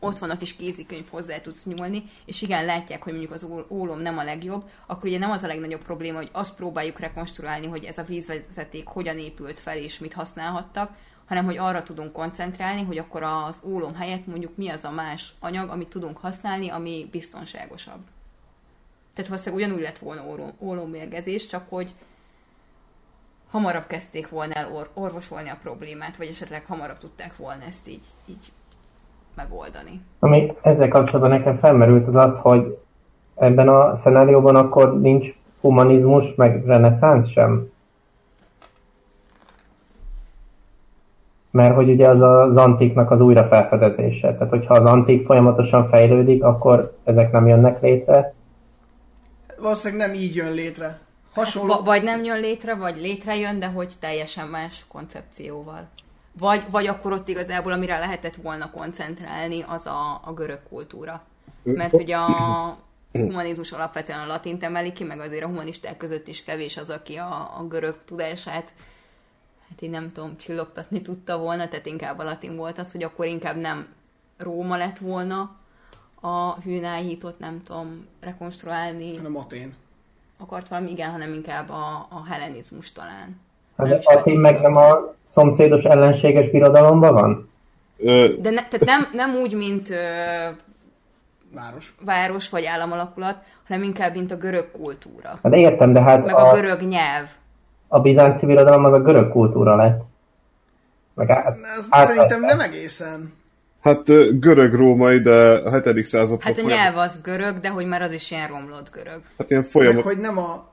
ott van a kis kézikönyv, hozzá tudsz nyúlni, és igen, látják, hogy mondjuk az ólom nem a legjobb, akkor ugye nem az a legnagyobb probléma, hogy azt próbáljuk rekonstruálni, hogy ez a vízvezeték hogyan épült fel, és mit használhattak, hanem hogy arra tudunk koncentrálni, hogy akkor az ólom helyett mondjuk mi az a más anyag, amit tudunk használni, ami biztonságosabb. Tehát valószínűleg ugyanúgy lett volna ólommérgezés, csak hogy hamarabb kezdték volna el or- orvosolni a problémát, vagy esetleg hamarabb tudták volna ezt így, így megoldani. Ami ezzel kapcsolatban nekem felmerült az az, hogy ebben a szenárióban akkor nincs humanizmus, meg reneszánsz sem. Mert hogy ugye az az antiknak az újrafelfedezése. Tehát, hogyha az antik folyamatosan fejlődik, akkor ezek nem jönnek létre. Valószínűleg nem így jön létre. Hasonló... V- vagy nem jön létre, vagy létrejön, de hogy teljesen más koncepcióval. Vagy, vagy akkor ott igazából, amire lehetett volna koncentrálni, az a, a görög kultúra. Mert ugye a humanizmus alapvetően a latint emeli ki, meg azért a humanisták között is kevés az, aki a, a görög tudását hát én nem tudom, csillogtatni tudta volna, tehát inkább a latin volt az, hogy akkor inkább nem Róma lett volna a hűnájított, nem tudom, rekonstruálni. Hanem Atén. Akart valami, igen, hanem inkább a, a hellenizmus talán. Hát Atén meg nem a szomszédos ellenséges birodalomban van? De ne, tehát nem, nem úgy, mint ö, város. város vagy államalakulat, hanem inkább, mint a görög kultúra. Hát értem, de hát Meg a, a görög nyelv. A bizánci birodalom az a görög kultúra lett. Meg át, Ez át szerintem nem egészen. Hát görög-római, de a 7. század. Hát a nyelv az görög, de hogy már az is ilyen romlott görög. Hát ilyen folyamat... Meg, hogy nem a...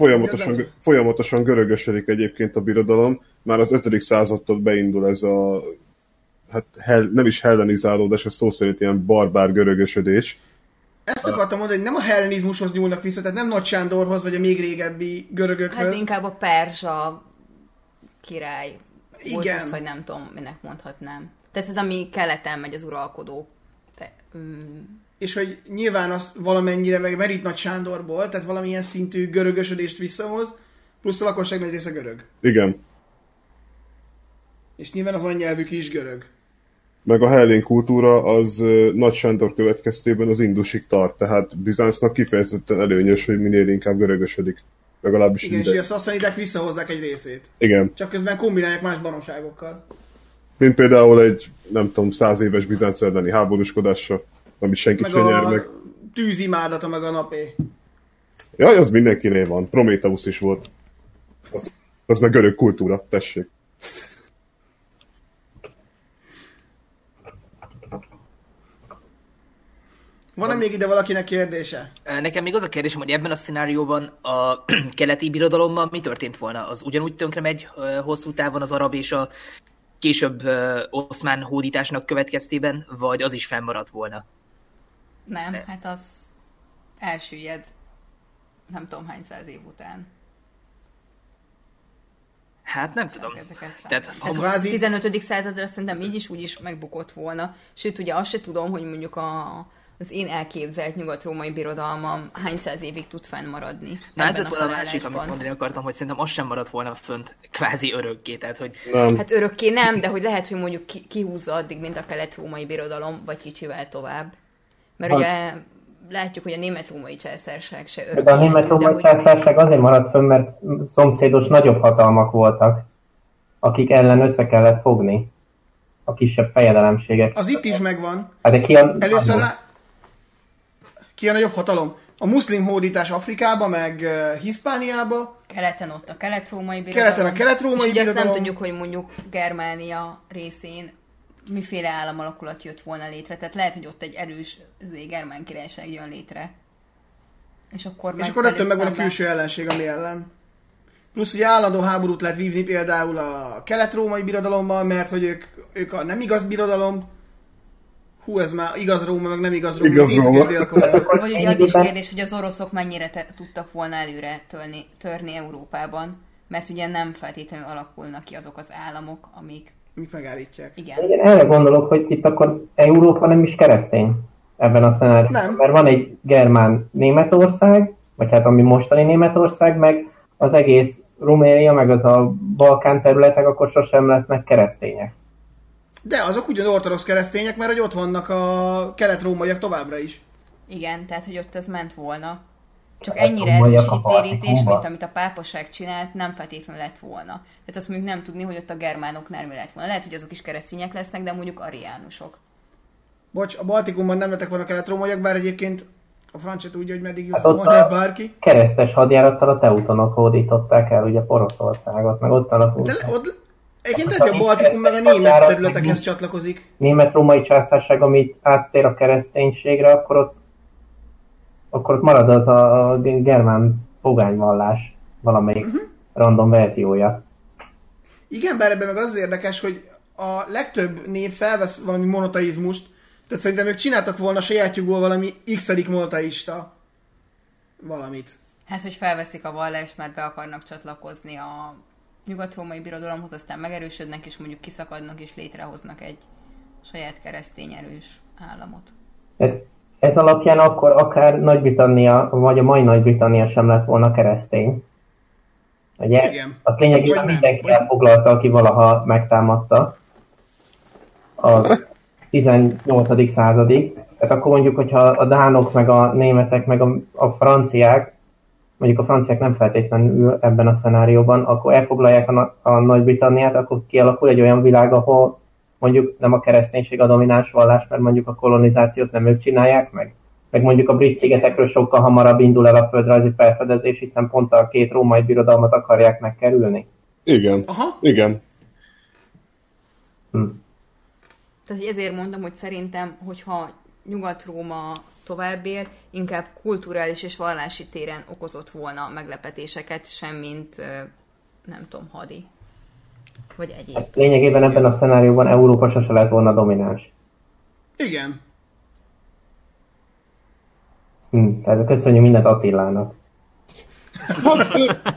Folyamatosan, folyamatosan görögösödik egyébként a birodalom. Már az 5. századtól beindul ez a hát hel, nem is hellenizálódás, ez szó szerint ilyen barbár görögösödés. Ezt akartam mondani, hogy nem a hellenizmushoz nyúlnak vissza, tehát nem Nagy Sándorhoz, vagy a még régebbi görögökhöz. Hát inkább a perzsa király. Igen. Az, hogy nem tudom, minek mondhatnám. Tehát ez, ami keleten megy az uralkodó. Te, um... És hogy nyilván azt valamennyire meg merít Nagy Sándorból, tehát valamilyen szintű görögösödést visszahoz, plusz a lakosság nagy része görög. Igen. És nyilván az anyanyelvük is görög meg a hellén kultúra az Nagy Sándor következtében az indusig tart, tehát Bizáncnak kifejezetten előnyös, hogy minél inkább görögösödik. Legalábbis Igen, ide. és a szaszanidek visszahozzák egy részét. Igen. Csak közben kombinálják más baromságokkal. Mint például egy, nem tudom, száz éves Bizánc elleni háborúskodása, amit senki meg a meg. tűzimádata, meg a napé. Jaj, az mindenkinél van. Prometheus is volt. Az, az meg görög kultúra, tessék. Van-e még ide valakinek kérdése? Nekem még az a kérdésem, hogy ebben a szenárióban a keleti birodalommal mi történt volna? Az ugyanúgy tönkre megy hosszú távon az arab és a később oszmán hódításnak következtében, vagy az is fennmaradt volna? Nem, hát az elsüllyed nem tudom hány száz év után. Hát nem tudom. Tehát, Tehát a 15. századra szerintem így is úgy is megbukott volna. Sőt, ugye azt se tudom, hogy mondjuk a az én elképzelt nyugat-római birodalmam hány száz évig tud fennmaradni. Na ez lett a másik, amit mondani akartam, hogy szerintem az sem maradt volna fönt kvázi örökké. Tehát, hogy... Nem. Hát örökké nem, de hogy lehet, hogy mondjuk ki, kihúzza addig, mint a kelet-római birodalom, vagy kicsivel tovább. Mert hát. ugye látjuk, hogy a német-római császárság se örökké. De a német-római császárság azért maradt fönn, mert szomszédos nagyobb hatalmak voltak, akik ellen össze kellett fogni a kisebb fejedelemségek. Az itt is megvan. Hát de ki a... Először, lá... Ki a nagyobb hatalom? A muszlim hódítás Afrikába, meg uh, Hiszpániába. Keleten ott a kelet-római birodalom. Keleten a kelet-római és birodalom. azt nem tudjuk, hogy mondjuk Germánia részén miféle államalakulat jött volna létre. Tehát lehet, hogy ott egy erős germán királyság jön létre. És akkor, és akkor rögtön megvan a külső ellenség, ami ellen. Plusz ugye állandó háborút lehet vívni például a kelet-római birodalommal, mert hogy ők, ők a nem igaz birodalom, hú, ez már igaz Róma, meg nem igaz Róma. Igaz Róma. Vagy ugye az is kérdés, hogy az oroszok mennyire te, tudtak volna előre törni, törni Európában. mert ugye nem feltétlenül alakulnak ki azok az államok, amik, Mik megállítják. igen, Igen, erre gondolok, hogy itt akkor Európa nem is keresztény ebben a szenárióban. Nem. Mert van egy germán Németország, vagy hát ami mostani Németország, meg az egész Románia, meg az a Balkán területek, akkor sosem lesznek keresztények. De azok ugyan ortodox keresztények, mert hogy ott vannak a kelet-rómaiak továbbra is. igen, tehát hogy ott ez ment volna. Csak Hát, ennyire erős térítés, mint amit a pápaság csinált, nem feltétlenül lett volna. Tehát azt mondjuk nem tudni, hogy ott a germánoknál mi lett volna. Lehet, hogy azok is keresztények lesznek, de mondjuk ariánusok. Bocs, a Baltikumban nem lettek volna kelet-rómaiak, bár egyébként a franc se tudja, hogy meddig Hát jutott ott volna a- bárki. Keresztes hadjárattal a teutonok hódították el ugye Poroszországot, meg ott alakult. De ott, egyébként lehet, hogy a Baltikum meg a német területekhez csatlakozik. német-római császárság, amit áttér a kereszténységre, akkor ott, akkor ott marad az a germán pogányvallás valamelyik Mhm. random verziója. Igen, bár ebben meg az érdekes, hogy a legtöbb név felvesz valami monoteizmust, tehát szerintem ők csináltak volna sajátjukból valami x monoteista valamit. Hát, hogy felveszik a vallást, mert be akarnak csatlakozni a nyugat-római birodalomhoz, aztán megerősödnek, és mondjuk kiszakadnak, és létrehoznak egy saját keresztény erős államot. Tehát ez alapján akkor akár Nagy-Britannia, vagy a mai Nagy-Britannia sem lett volna keresztény. Ugye? Igen. Azt lényegében Vagy nem, mindenki vagy- elfoglalta, aki valaha megtámadta. A 18. századig. Tehát akkor mondjuk, hogyha a dánok, meg a németek, meg a, a franciák, mondjuk a franciák nem feltétlenül ebben a szenárióban, akkor elfoglalják a, a Nagy-Britanniát, akkor kialakul egy olyan világ, ahol mondjuk nem a kereszténység a domináns vallás, mert mondjuk a kolonizációt nem ők csinálják meg. Meg mondjuk a brit szigetekről sokkal hamarabb indul el a földrajzi felfedezés, hiszen pont a két római birodalmat akarják megkerülni. Igen. Aha. Igen. Hm. Tehát ezért mondom, hogy szerintem, hogyha Nyugat-Róma tovább ér, inkább kulturális és vallási téren okozott volna meglepetéseket, semmint, nem tudom, hadi. Vagy egyéb. Lényegében ebben a szenárióban Európa sose lett volna domináns. Igen. Hm. Tehát köszönjük mindent Attilának. Hát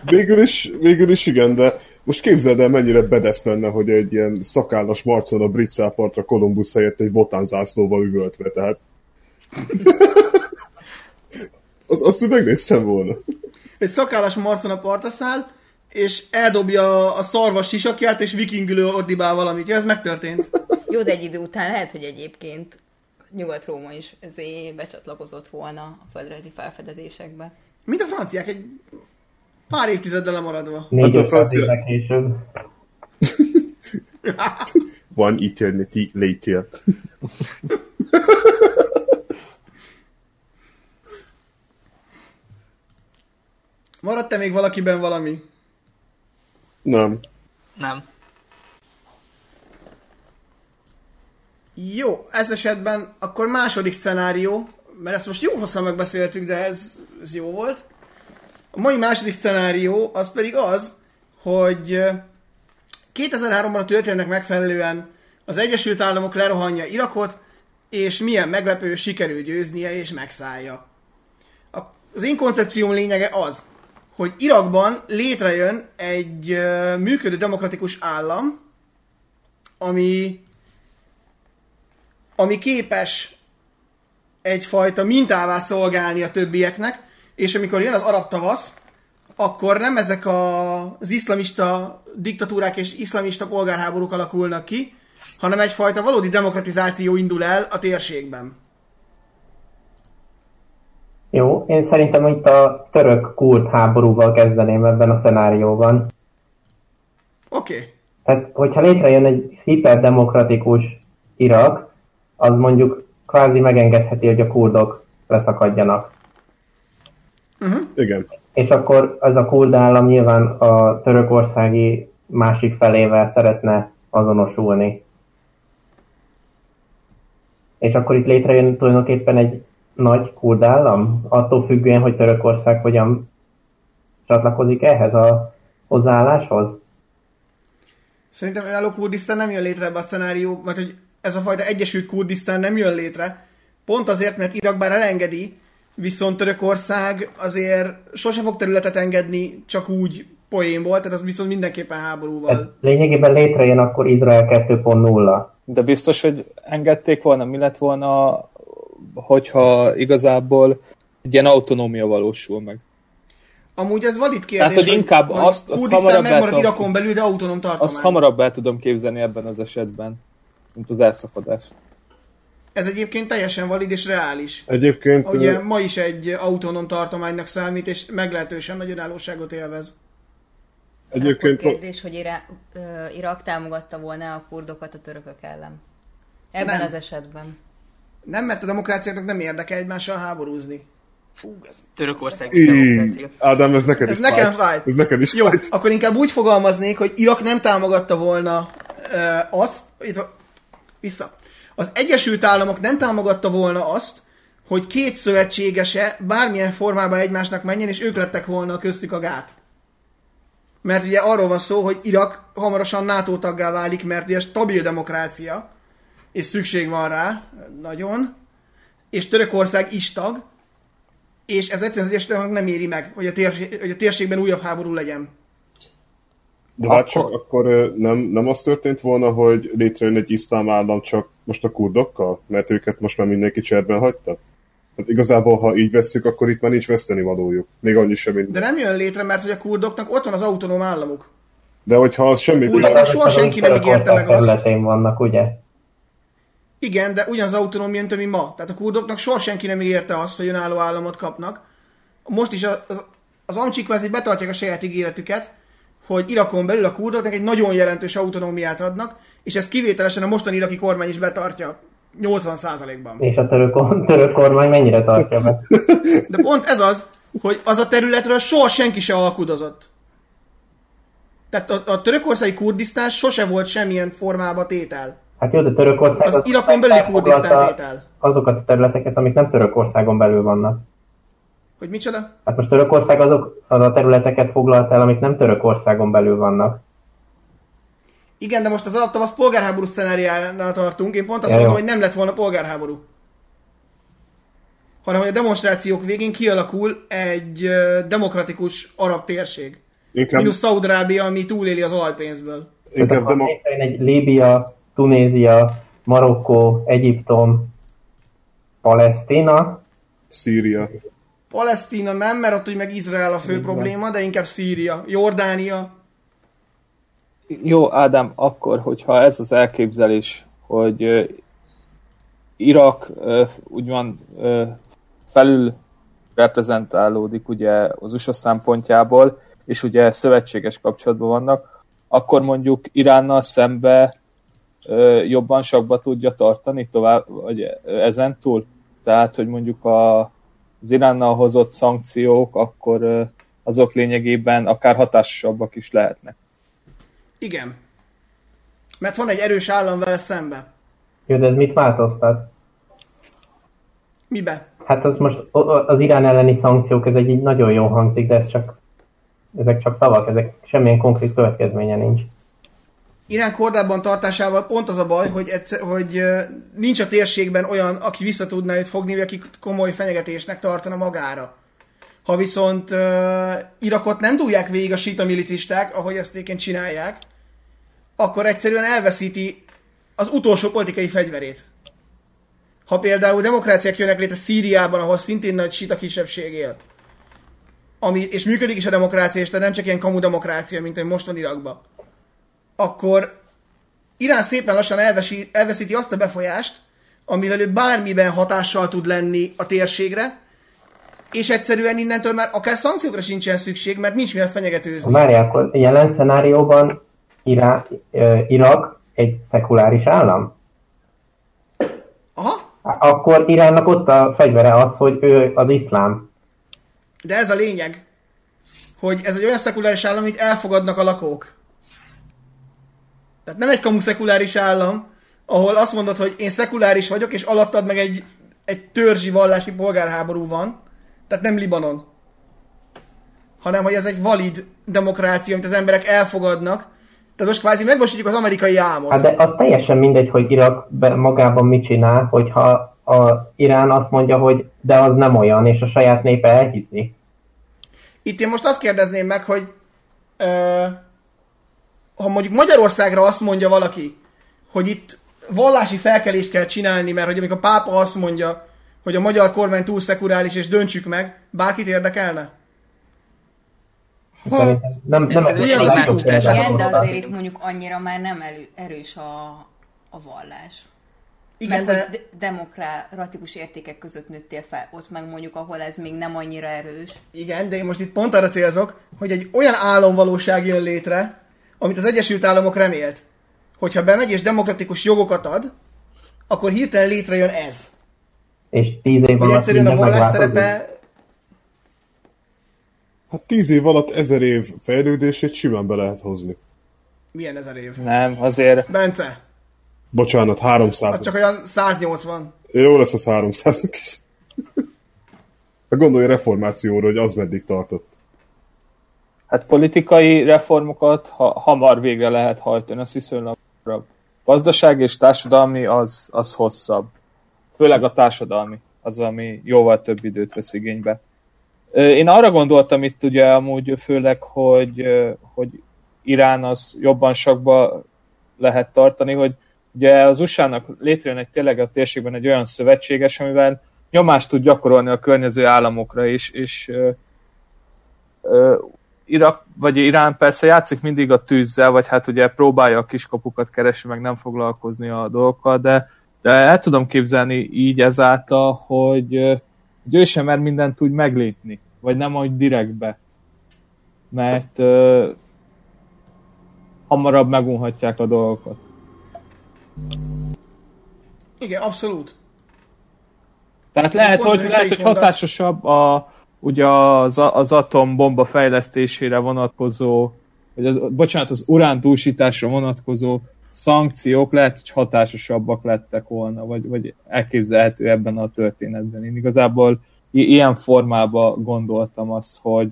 végül is, végül is igen, de most képzeld el, mennyire bedesz lenne, hogy egy ilyen szakállas marcon a brit szápartra Kolumbusz helyett egy botánzászlóval üvöltve, tehát... Az, azt megnéztem volna. Egy szakállas marcon a partra száll, és eldobja a szarvas sisakját, és vikingülő ordibál valamit. Ja, ez megtörtént. Jó, de egy idő után lehet, hogy egyébként Nyugat-Róma is ezért becsatlakozott volna a földrajzi felfedezésekbe. Mint a franciák, egy pár évtizeddel lemaradva. Négy Hát a francia- később. One eternity later. Maradt-e még valakiben valami? Nem. Nem. Jó, ez esetben akkor második szenárió, mert ezt most jó hosszan megbeszéltük, de ez, ez jó volt. A mai második szenárió az pedig az, hogy ö, 2003-ban a történetnek megfelelően az Egyesült Államok lerohanja Irakot, és milyen meglepő sikerül győznie és megszállja. Az én koncepcióm lényege az, hogy Irakban létrejön egy ö, működő demokratikus állam, ami ami képes egyfajta mintává szolgálni a többieknek, és amikor jön az arab tavasz, akkor nem ezek a, az iszlamista diktatúrák és iszlamista polgárháborúk alakulnak ki, hanem egyfajta valódi demokratizáció indul el a térségben. Jó, én szerintem itt a török-kurd háborúval kezdeném ebben a szenárióban. Oké. Okay. Tehát, hogyha létrejön egy hiperdemokratikus Irak, az mondjuk kvázi megengedheti, hogy a kurdok leszakadjanak. Igen. És akkor ez a kurd állam nyilván a törökországi másik felével szeretne azonosulni. És akkor itt létrejön tulajdonképpen egy nagy kurd állam, attól függően, hogy Törökország hogyan csatlakozik ehhez a hozzáálláshoz. Szerintem önálló Kurdisztán nem jön létre ebbe a szenárió, mert hogy ez a fajta Egyesült Kurdisztán nem jön létre. Pont azért, mert Irak bár elengedi, viszont Törökország azért sose fog területet engedni csak úgy poénból, tehát az viszont mindenképpen háborúval. Ez lényegében létrejön akkor Izrael 2.0. De biztos, hogy engedték volna, mi lett volna, hogyha igazából egy ilyen autonómia valósul meg. Amúgy ez valid kérdés, Tehát, hogy inkább hogy azt- azt hamarabb megmarad tudom- Irakon belül, de autonóm tartomány. Azt hamarabb el tudom képzelni ebben az esetben, mint az elszakadás. Ez egyébként teljesen valid és reális. Egyébként Ugye ma is egy autonóm tartománynak számít, és meglehetősen nagy önállóságot élvez. Egyébként Akkor kérdés, hogy ö, Irak támogatta volna a kurdokat a törökök ellen. Ebben Nem. az esetben. Nem, mert a demokráciáknak nem érdeke egymással háborúzni. Fú, ez... Törökország demokrácia. Ádám, ez neked Ez is nekem fájt. fájt. Ez neked is Jó, fájt. akkor inkább úgy fogalmaznék, hogy Irak nem támogatta volna ö, azt, itt, vissza. Az Egyesült Államok nem támogatta volna azt, hogy két szövetségese bármilyen formában egymásnak menjen, és ők lettek volna köztük a gát. Mert ugye arról van szó, hogy Irak hamarosan NATO taggá válik, mert ugye stabil demokrácia, és szükség van rá, nagyon, és Törökország is tag, és ez egyszerűen az Egyesült nem éri meg, hogy a, térség, hogy a térségben újabb háború legyen. De hát csak akkor nem, nem az történt volna, hogy létrejön egy iszlám állam csak most a kurdokkal? Mert őket most már mindenki cserben hagyta? Hát igazából, ha így vesszük, akkor itt már nincs veszteni valójuk. Még annyi sem. De nem jön létre, mert hogy a kurdoknak ott van az autonóm államuk. De hogyha az semmi... Kurd- baj- De soha senki nem ígérte meg azt. vannak, ugye? Igen, de ugyanaz autonómia, mint ami ma. Tehát a kurdoknak soha senki nem ígérte azt, hogy önálló államot kapnak. Most is az, az, az amcsikvázi betartják a saját ígéretüket, hogy Irakon belül a kurdoknak egy nagyon jelentős autonómiát adnak, és ezt kivételesen a mostani iraki kormány is betartja 80%-ban. És a török, török kormány mennyire tartja be? De pont ez az, hogy az a területről soha senki se alkudozott. Tehát a, a törökországi Kurdisztán sose volt semmilyen formába tétel. Hát jó, de Törökország... Az Irakon belüli Kurdisztán tétel. Azokat a területeket, amik nem Törökországon belül vannak. Hogy micsoda? Hát most Törökország azok az a területeket foglalt el, amik nem Törökországon belül vannak. Igen, de most az alaptavasz polgárháború szenáriánál tartunk. Én pont azt Ja, mondom, hogy nem lett volna polgárháború. Hanem, hogy a demonstrációk végén kialakul egy demokratikus arab térség. Inkább, Minusz Szaudarábia, ami túléli az olajpénzből. Tehát inkább akkor demo... létrejön egy Líbia, Tunézia, Marokkó, Egyiptom, Palesztina, Szíria. Palesztina nem, mert ott úgy meg Izrael a fő probléma, de inkább Szíria, Jordánia. Jó, Ádám, akkor, hogyha ez az elképzelés, hogy Irak úgymond felül reprezentálódik ugye az USA szempontjából, és ugye szövetséges kapcsolatban vannak, akkor mondjuk Iránnal szembe jobban sakba tudja tartani tovább, vagy ezen túl? Tehát, hogy mondjuk a, az Iránnal hozott szankciók, akkor azok lényegében akár hatásosabbak is lehetnek. Igen. Mert van egy erős állam vele szembe. jó, de ez mit változtat? Mibe? Hát az most az Irán elleni szankciók, ez egy így nagyon jó hangzik, de ez csak, ezek csak szavak, ezek semmilyen konkrét következménye nincs. Irán kordában tartásával pont az a baj, hogy, egyszer, hogy nincs a térségben olyan, aki vissza tudná őt fogni, vagy aki komoly fenyegetésnek tartana magára. Ha viszont uh, Irakot nem dúlják végig a sita milicisták, ahogy ezt éken csinálják, akkor egyszerűen elveszíti az utolsó politikai fegyverét. Ha például demokráciák jönnek létre Szíriában, ahol szintén nagy sita kisebbség él, ami, és működik is a demokrácia, és tehát nem csak ilyen kamu demokrácia, mint hogy most van Irakban, akkor Irán szépen lassan elvesi, elveszíti azt a befolyást, amivel ő bármiben hatással tud lenni a térségre, és egyszerűen innentől már akár szankciókra sincsen szükség, mert nincs miért fenyegetőzni. Várjál, akkor jelen szenárióban Irá, Irak egy szekuláris állam? Aha, Akkor Iránnak ott a fegyvere az, hogy ő az iszlám. de ez a lényeg, hogy ez egy olyan szekuláris állam, amit elfogadnak a lakók. Tehát nem egy kamu szekuláris állam, ahol azt mondod, hogy én szekuláris vagyok, és alattad meg egy, egy törzsi vallási polgárháború van, tehát nem Libanon. Hanem, hogy ez egy valid demokrácia, amit az emberek elfogadnak. Tehát most kvázi megvalósítjuk az amerikai álmot. Hát de az teljesen mindegy, hogy Irak magában mit csinál, hogyha a Irán azt mondja, hogy de az nem olyan, és a saját népe elhiszi. Itt én most azt kérdezném meg, hogy Ö, ha mondjuk Magyarországra azt mondja valaki, hogy itt vallási felkelést kell csinálni, mert hogy amikor a pápa azt mondja, hogy a magyar kormány túl szekurális, és döntsük meg, bárkit érdekelne? Szerintem Nem, nem, nem, az nem, nem, Igen, de azért itt mondjuk annyira már nem elő, erős a, a vallás. Igen, Mert de hogy de- demokratikus értékek között nőttél fel, ott meg mondjuk, ahol ez még nem annyira erős. Igen, de én most itt pont arra célzok, hogy egy olyan álomvalóság jön létre, amit az Egyesült Államok remélt, hogyha bemegy és demokratikus jogokat ad, akkor hirtelen létrejön ez. És tíz év alatt egyszerűen a vallás megváltozik. szerepe... Hát tíz év alatt ezer év fejlődését simán be lehet hozni. Milyen ezer év? Nem, azért Bence, Bocsánat, 300. az csak olyan 180. Jó lesz az 300 is. Hát gondolj a reformációra, hogy az meddig tartott. Hát politikai reformokat ha, hamar végre lehet hajtani, az viszonylag. Gazdaság és társadalmi az, az hosszabb. Főleg a társadalmi, az, ami jóval több időt vesz igénybe. Én arra gondoltam itt ugye amúgy főleg, hogy, hogy Irán az jobban sakba lehet tartani, hogy ugye az USA-nak létrejön egy tényleg a térségben egy olyan szövetséges, amivel nyomást tud gyakorolni a környező államokra is, és ö, Irak, vagy Irán persze játszik mindig a tűzzel, vagy hát ugye próbálja a kiskapukat keresni, meg nem foglalkozni a dolgokkal, de, de el tudom képzelni így ezáltal, hogy, hogy ő sem mer mindent úgy meglépni, vagy nem úgy direktbe. Mert ö, hamarabb megunhatják a dolgokat. Igen, abszolút. Tehát lehet, hogy, lehet, hogy hatásosabb a, ugye az, az atombomba fejlesztésére vonatkozó, vagy az, bocsánat, az urán túlsításra vonatkozó szankciók lehet, hogy hatásosabbak lettek volna, vagy, vagy elképzelhető ebben a történetben. Én igazából ilyen formában gondoltam azt, hogy,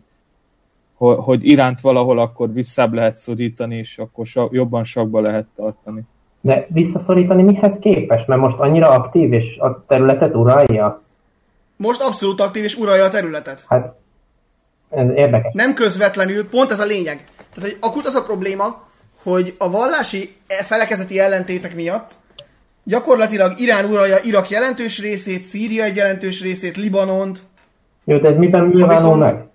hogy, hogy Iránt valahol akkor visszább lehet szorítani, és akkor sa, jobban sakba lehet tartani. De visszaszorítani mihez képes? Mert most annyira aktív, és a területet uralja? Most abszolút aktív és uralja a területet. Hát ez érdekes. Nem közvetlenül, pont ez a lényeg. Tehát, hogy akut az a probléma, hogy a vallási felekezeti ellentétek miatt gyakorlatilag Irán uralja Irak jelentős részét, Szíria egy jelentős részét, Libanont, Jó, de ez miben nyilvánul meg?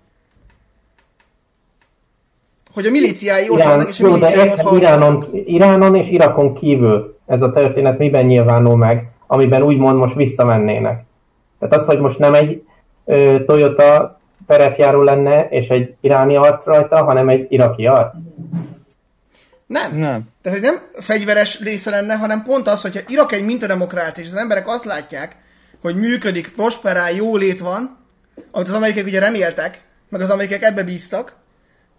hogy a milíciái ott Irán, vannak, és a jó, milíciái ott értem, harcolnak. Iránon, Iránon és Irakon kívül ez a történet miben nyilvánul meg, amiben úgymond most visszamennének. Tehát az, hogy most nem egy ö, Toyota terepjáró lenne, és egy iráni arc rajta, hanem egy iraki arc. Nem. Nem. Tehát, hogy nem fegyveres része lenne, hanem pont az, hogyha Irak egy mintademokrácia, és az emberek azt látják, hogy működik, prosperál, jólét van, amit az amerikaiak ugye reméltek, meg az amerikaiak ebbe bíztak,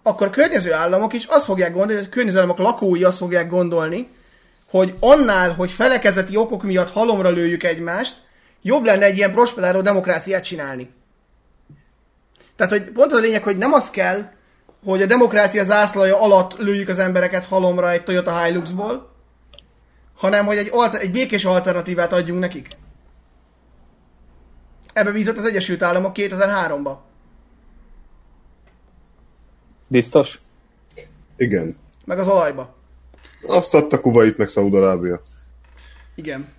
akkor a környező államok is azt fogják gondolni, hogy a környező államok lakói azt fogják gondolni, hogy annál, hogy felekezeti okok miatt halomra lőjük egymást, jobb lenne egy ilyen prosperáló demokráciát csinálni. Tehát, hogy pont az a lényeg, hogy nem az kell, hogy a demokrácia zászlaja alatt lőjük az embereket halomra egy Toyota Hiluxból, hanem hogy egy, alter- egy békés alternatívát adjunk nekik. Ebbe bízott az Egyesült Államok 2003-ba. Biztos? Igen. Meg az olajba. Azt adta Kuwait meg Szaudarábia. Igen.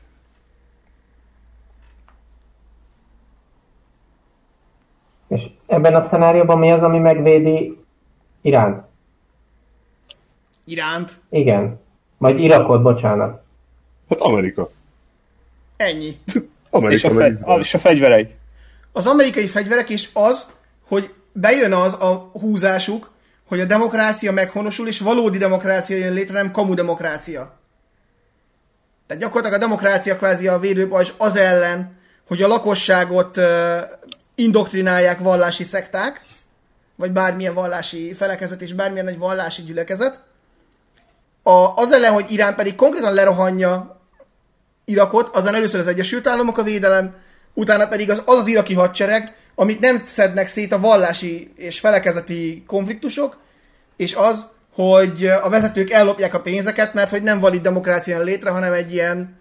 És ebben a szenárióban mi az, ami megvédi Iránt? Iránt. Igen. Vagy Irakot, bocsánat. Hát Amerika. Ennyi. És Amerika a, meg fe, Izrael. és a fegyverei. Az amerikai fegyverek és az, hogy bejön az a húzásuk, hogy a demokrácia meghonosul, és valódi demokrácia jön létre, nem kamu demokrácia. Tehát gyakorlatilag a demokrácia kvázi a védőpajzs az ellen, hogy a lakosságot uh, indoktrinálják vallási szekták, vagy bármilyen vallási felekezet és bármilyen egy vallási gyülekezet. A, az ellen, hogy Irán pedig konkrétan lerohanja Irakot, azon először az Egyesült Államok a védelem, utána pedig az az, az iraki hadsereg, amit nem szednek szét a vallási és felekezeti konfliktusok, és az, hogy a vezetők ellopják a pénzeket, mert hogy nem valid demokrácia jön létre, hanem egy ilyen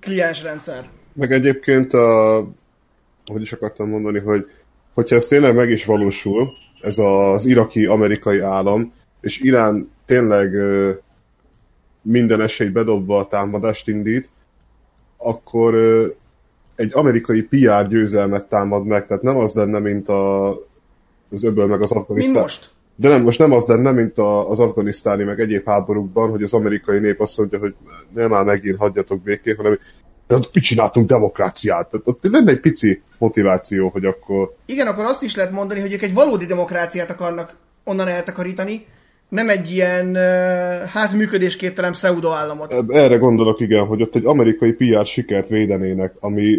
kliensrendszer. Meg egyébként a... Hogy is akartam mondani, hogy hogyha ez tényleg meg is valósul, ez az iraki-amerikai állam, és Irán tényleg minden esélyt bedobva a támadást indít, akkor egy amerikai PR győzelmet támad meg, tehát nem az lenne, mint a, az öböl meg az Mint Afganisztán. most. De nem, most nem az lenne, mint a, az afganisztáni meg egyéb háborúkban, hogy az amerikai nép azt mondja, hogy nem már megint hagyjatok békén, hanem de ott mit csináltunk demokráciát? Tehát ott lenne egy pici motiváció, hogy akkor Igen, akkor azt is lehet mondani, hogy ők egy valódi demokráciát akarnak onnan eltakarítani, nem egy ilyen, hát működésképtelen pseudoállamot. erre gondolok, igen, hogy ott egy amerikai PR sikert védenének, ami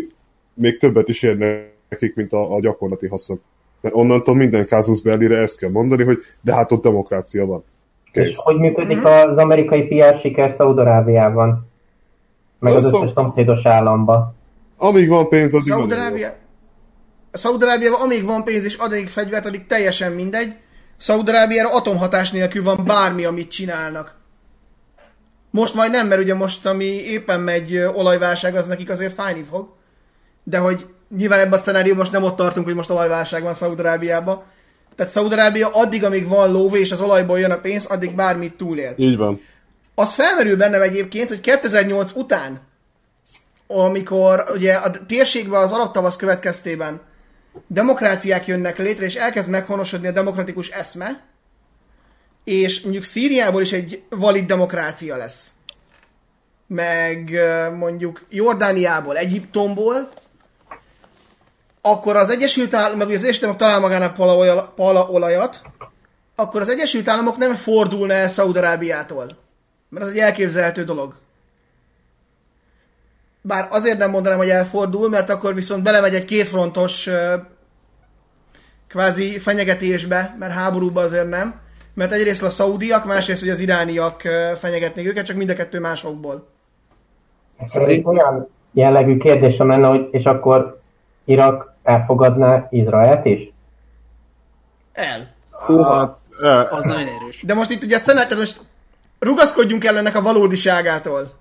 még többet is érne nekik, mint a, a gyakorlati haszon. Mert onnantól minden kázusz bellire ezt kell mondani, hogy de hát ott demokrácia van. És Kész. hogy működik az amerikai PR siker Szaudarábiában? Meg az Az összes szomszédos államba. Amíg van pénz, van Szaudarábia... Szaudarábiában amíg van pénz és addig fegyvert, addig teljesen mindegy. Szaudarábiára atomhatás nélkül van bármi, amit csinálnak. Most majd nem, mert ugye most, ami éppen megy olajválság, az nekik azért fájni fog. De hogy nyilván ebben a szenárióban most nem ott tartunk, hogy most olajválság van Szaudarábiában. Tehát Szaudarábia addig, amíg van lóvé és az olajból jön a pénz, addig bármit túlél. Így van. Az felmerül bennem egyébként, hogy 2008 után, amikor ugye a térségben az arab tavasz következtében demokráciák jönnek létre, és elkezd meghonosodni a demokratikus eszme, és mondjuk Szíriából is egy valid demokrácia lesz. Meg mondjuk Jordániából, Egyiptomból, akkor az Egyesült Államok, meg az Egyesült Államok talál magának palaolaj- palaolajat, akkor az Egyesült Államok nem fordulna el Szaudarábiától. Mert az egy elképzelhető dolog. Bár azért nem mondanám, hogy elfordul, mert akkor viszont belemegy egy kétfrontos kvázi fenyegetésbe, mert háborúba azért nem. Mert egyrészt a szaudiak, másrészt, hogy az irániak fenyegetnék őket, csak mind a kettő másokból. Egy olyan jellegű kérdésem lenne, hogy és akkor Irak elfogadná Izraelt is? El. Hát, Az nagyon erős. De most itt ugye a szenát, tehát most rugaszkodjunk el ennek a valódiságától.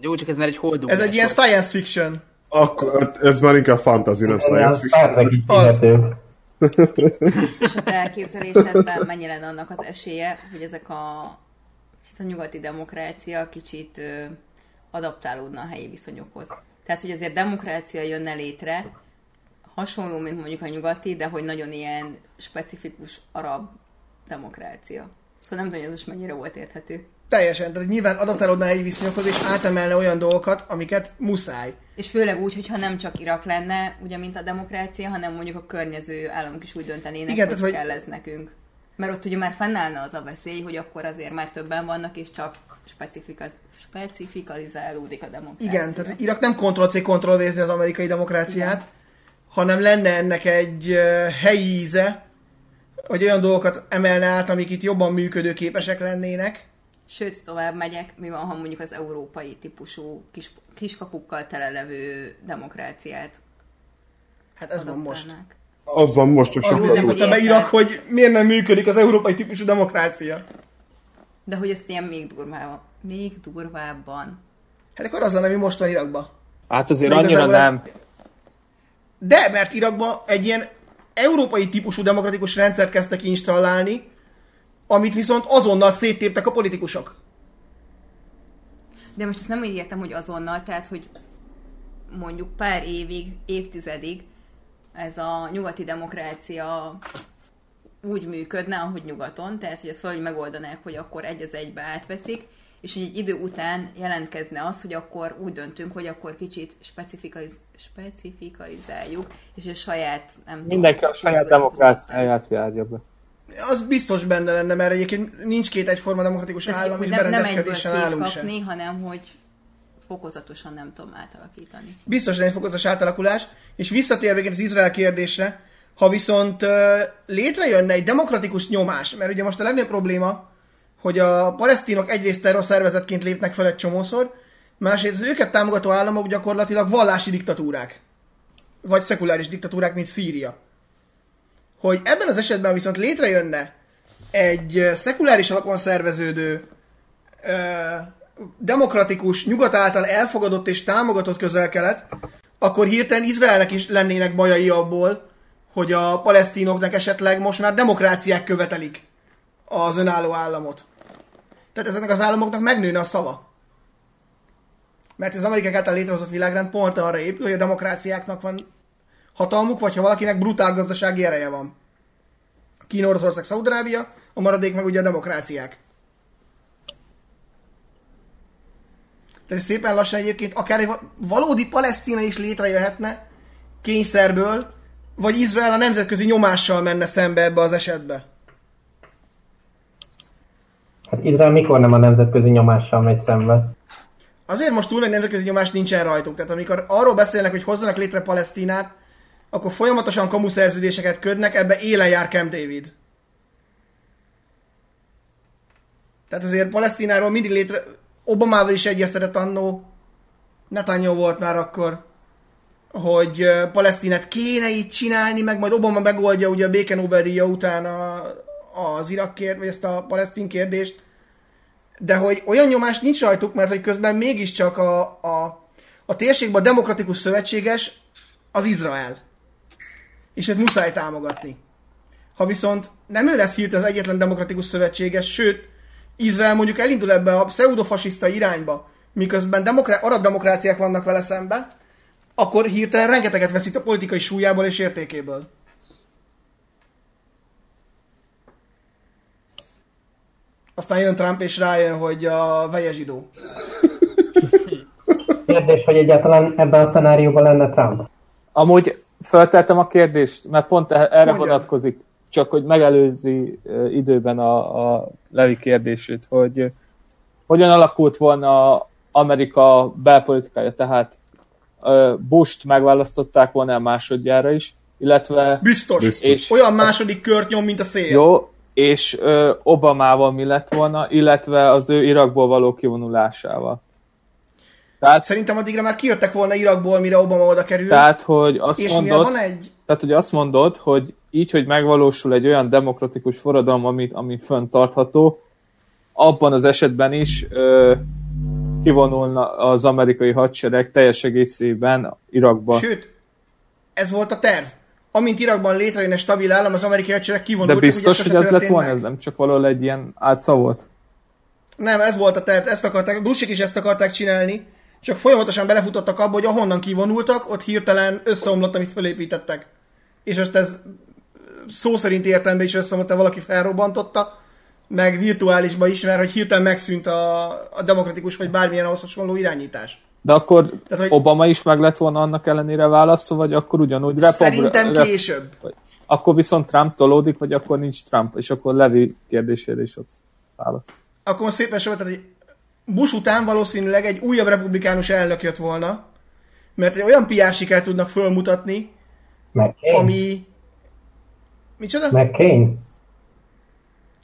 Jó, csak ez már egy holdú. Ez egy ilyen science fiction. akkor, ez már inkább fantasy, nem science fiction. Az. És a te elképzelésedben mennyi lenne annak az esélye, hogy ezek a, a nyugati demokrácia kicsit ö, adaptálódna a helyi viszonyokhoz. Tehát, hogy azért demokrácia jönne létre, hasonló, mint mondjuk a nyugati, de hogy nagyon ilyen specifikus arab demokrácia. Szóval nem tudom, hogy ez most mennyire volt érthető. Teljesen, tehát nyilván adaptálódna helyi viszonyokhoz, és átemelne olyan dolgokat, amiket muszáj. És főleg úgy, hogyha nem csak Irak lenne, ugye, mint a demokrácia, hanem mondjuk a környező államok is úgy döntenének, Igen, hogy, tehát, kell ez nekünk. Mert ott ugye már fennállna az a veszély, hogy akkor azért már többen vannak, és csak specifika, specifikalizálódik a demokrácia. Igen, tehát Irak nem Ctrl-C, Ctrl-V-zni az amerikai demokráciát, Igen. hanem lenne ennek egy helyi íze, hogy olyan dolgokat emelne át, amik itt jobban működőképesek lennének. Sőt, tovább megyek, mi van, ha mondjuk az európai típusú kis, kiskapukkal telelevő demokráciát Hát ez van most. Az van most, csak Az Jó, sok de nem hogy miért nem működik az európai típusú demokrácia. De hogy ezt ilyen még durvábban, még durvábban. Hát akkor az lenne, ami most van Irakban. Hát azért Még annyira ez- nem. De, mert Irakban egy ilyen európai típusú demokratikus rendszert kezdtek installálni, amit viszont azonnal széttéptek a politikusok. De most ezt nem úgy értem, hogy azonnal, tehát, hogy mondjuk pár évig, évtizedig ez a nyugati demokrácia úgy működne, ahogy nyugaton, tehát, hogy ezt valahogy megoldanák, hogy akkor egy az egybe átveszik, és hogy egy idő után jelentkezne az, hogy akkor úgy döntünk, hogy akkor kicsit specifikaliz- specifikalizáljuk, és a saját, nem tudom, Mindenki a saját demokráciáját járja be. Az biztos benne lenne, mert egyébként nincs két egyforma demokratikus Tehát, állam, hogy és nem, berendezkedésen állunk sem. hanem hogy fokozatosan nem tudom átalakítani. Biztos egy fokozatos átalakulás, és visszatérve az Izrael kérdésre, ha viszont ö, létrejönne egy demokratikus nyomás, mert ugye most a legnagyobb probléma, hogy a palesztinok egyrészt terrorszervezetként lépnek fel egy csomószor, másrészt az őket támogató államok gyakorlatilag vallási diktatúrák. Vagy szekuláris diktatúrák, mint Szíria. Hogy ebben az esetben viszont létrejönne egy szekuláris alapon szerveződő demokratikus, nyugat által elfogadott és támogatott közel-kelet, akkor hirtelen Izraelnek is lennének bajai abból, hogy a palesztinoknak esetleg most már demokráciák követelik az önálló államot. Tehát ezeknek az államoknak megnőne a szava. Mert az amerikák által létrehozott világrend pont arra épül, hogy a demokráciáknak van hatalmuk, vagy ha valakinek brutál gazdasági ereje van. Kína, Oroszország, Szaudarábia, a maradék meg ugye a demokráciák. Tehát szépen lassan egyébként akár egy valódi Palesztina is létrejöhetne kényszerből, vagy Izrael a nemzetközi nyomással menne szembe ebbe az esetbe. Hát Izrael mikor nem a nemzetközi nyomással megy szembe? Azért most túl nagy nemzetközi nyomás nincsen rajtuk. Tehát amikor arról beszélnek, hogy hozzanak létre Palesztinát, akkor folyamatosan kamuszerződéseket ködnek, ebbe élen jár Camp David. Tehát azért Palesztináról mindig létre... Obamával is egyeztetett annó, Netanyahu volt már akkor, hogy Palesztinát kéne itt csinálni, meg majd Obama megoldja ugye a béke Nobel-díja után a, az Irak kérd, vagy ezt a palesztin kérdést, de hogy olyan nyomás nincs rajtuk, mert hogy közben mégiscsak a, a, a térségben a demokratikus szövetséges az Izrael. És ezt muszáj támogatni. Ha viszont nem ő lesz hírt az egyetlen demokratikus szövetséges, sőt, Izrael mondjuk elindul ebbe a pseudofasiszta irányba, miközben demokra- arab demokráciák vannak vele szembe, akkor hirtelen rengeteget veszít a politikai súlyából és értékéből. Aztán jön Trump és rájön, hogy a veje zsidó. Kérdés, hogy egyáltalán ebben a szenárióban lenne Trump? Amúgy felteltem a kérdést, mert pont e- erre Mondjad. vonatkozik, csak hogy megelőzi időben a, a Levi kérdését, hogy hogyan alakult volna Amerika belpolitikája, tehát Bush-t megválasztották volna másodjára is, illetve Biztos. Biztos. és Olyan második kört nyom, mint a szél. jó, és ö, Obamával mi lett volna, illetve az ő Irakból való kivonulásával. Tehát, Szerintem addigra már kijöttek volna Irakból, mire Obama oda kerül. tehát hogy azt és mondod, van egy... Tehát, hogy azt mondod, hogy így, hogy megvalósul egy olyan demokratikus forradalom, amit, ami föntartható, abban az esetben is ö, kivonulna az amerikai hadsereg teljes egészében Irakba. Sőt, ez volt a terv. Amint Irakban létrejön egy stabil állam, az amerikai hadsereg kivonult. De biztos, hogy ez lett volna, ez nem csak valahol egy ilyen volt? Nem, ez volt a terv, ezt akarták, Bussék is ezt akarták csinálni, csak folyamatosan belefutottak abba, hogy ahonnan kivonultak, ott hirtelen összeomlott, amit felépítettek. És most ez szó szerint értelemben is összeomlott, valaki felrobbantotta, meg virtuálisban is, mert hogy hirtelen megszűnt a, a demokratikus vagy bármilyen ahhoz hasonló irányítás. De akkor Tehát, hogy- Obama is meg lett volna annak ellenére válaszol, vagy akkor ugyanúgy repog, Szerintem később. Akkor viszont Trump tolódik, vagy akkor nincs Trump, és akkor Levi kérdésére is ott válasz. Akkor most szépen soroltad, hogy Bush után valószínűleg egy újabb republikánus elnök jött volna, mert egy olyan PR sikert tudnak fölmutatni, McCain? ami... Micsoda? McCain?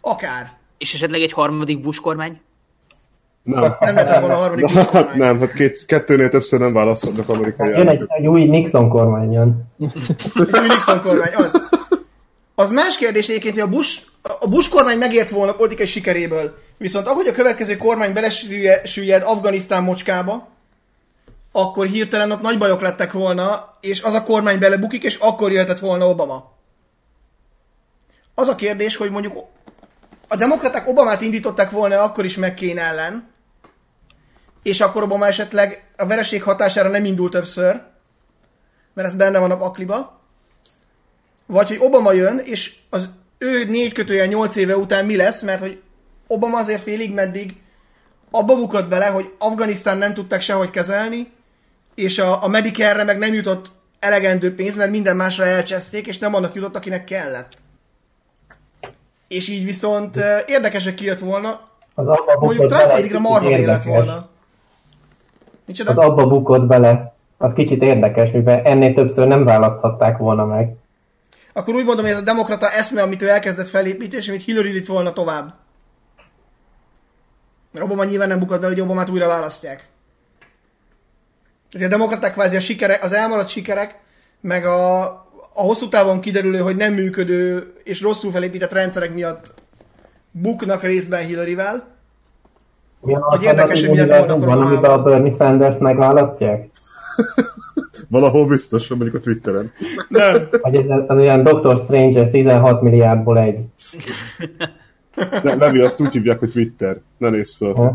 Akár. És esetleg egy harmadik Bush kormány? Nem. Nem lett volna a harmadik Bush Hát kormány. nem, hát két, kettőnél többször nem válaszolnak amerikai Jön egy, egy új Nixon kormány jön. Egy új Nixon kormány, az. Az más kérdés egyébként, hogy a Bush, a Bush kormány megért volna a politikai sikeréből. Viszont ahogy a következő kormány belesüllyed Afganisztán mocskába, akkor hirtelen ott nagy bajok lettek volna, és az a kormány belebukik, és akkor jöhetett volna Obama. Az a kérdés, hogy mondjuk a demokraták Obamát indították volna akkor is McCain ellen, és akkor Obama esetleg a vereség hatására nem indult többször, mert ez benne van a pakliba, vagy hogy Obama jön, és az ő négy kötője nyolc éve után mi lesz, mert hogy Obama azért félig meddig abba bukott bele, hogy Afganisztán nem tudták sehogy kezelni, és a, a Medicare-re meg nem jutott elegendő pénz, mert minden másra elcseszték, és nem annak jutott, akinek kellett. És így viszont eh, érdekesek kijött volna, Az abba mondjuk Trump addigra marha élet érdekes. volna. Micsoda? Az abba bukott bele. Az kicsit érdekes, mivel ennél többször nem választhatták volna meg. Akkor úgy mondom, hogy ez a demokrata eszme, amit ő elkezdett felépíteni, és amit Hillary vitt volna tovább. Mert Obama nyilván nem bukott be, hogy Obamát újra választják. Tehát a demokraták kvázi a sikerek, az elmaradt sikerek, meg a, a hosszú távon kiderülő, hogy nem működő és rosszul felépített rendszerek miatt buknak részben Hillary-vel. Mi a Hogy érdekes, hogy mi lett volna van, amiben a. Bernie Sanders megválasztják? Valahol biztos, mondjuk a Twitteren. Nem. Vagy ez az olyan Doctor Strange, ez 16 milliárdból egy. Ne, Levi, azt úgy hívják, hogy Twitter. Ne nézd föl. Ha?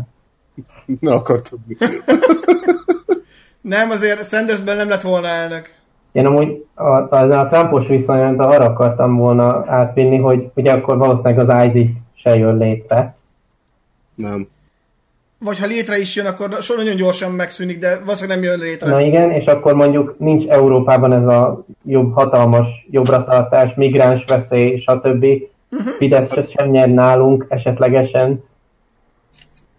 Ne akartad. Nem, azért Sandersben nem lett volna elnök. Én amúgy a, a, a Trumpos viszonyat arra akartam volna átvinni, hogy ugye akkor valószínűleg az ISIS se jön létre. Nem. Vagy ha létre is jön, akkor so nagyon gyorsan megszűnik, de valószínűleg nem jön létre. Na igen, és akkor mondjuk nincs Európában ez a jobb, hatalmas jobbratartás, migráns veszély, stb. Fidesz se sem nyer nálunk esetlegesen.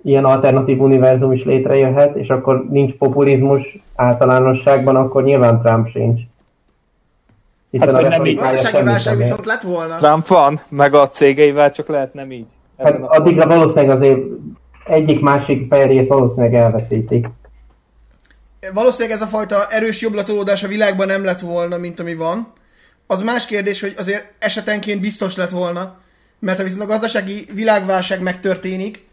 Ilyen alternatív univerzum is létrejöhet, és akkor nincs populizmus általánosságban, akkor nyilván Trump sincs. Hiszen Hát, hogy nem így. Gazdasági válság viszont lett volna. Trump van, meg a cégeivel csak lehet nem így. Hát addigra valószínűleg azért egyik-másik perjét valószínűleg elveszítik. Valószínűleg ez a fajta erős jobblatolódás a világban nem lett volna, mint ami van. Az más kérdés, hogy azért esetenként biztos lett volna, mert ha viszont a gazdasági világválság megtörténik,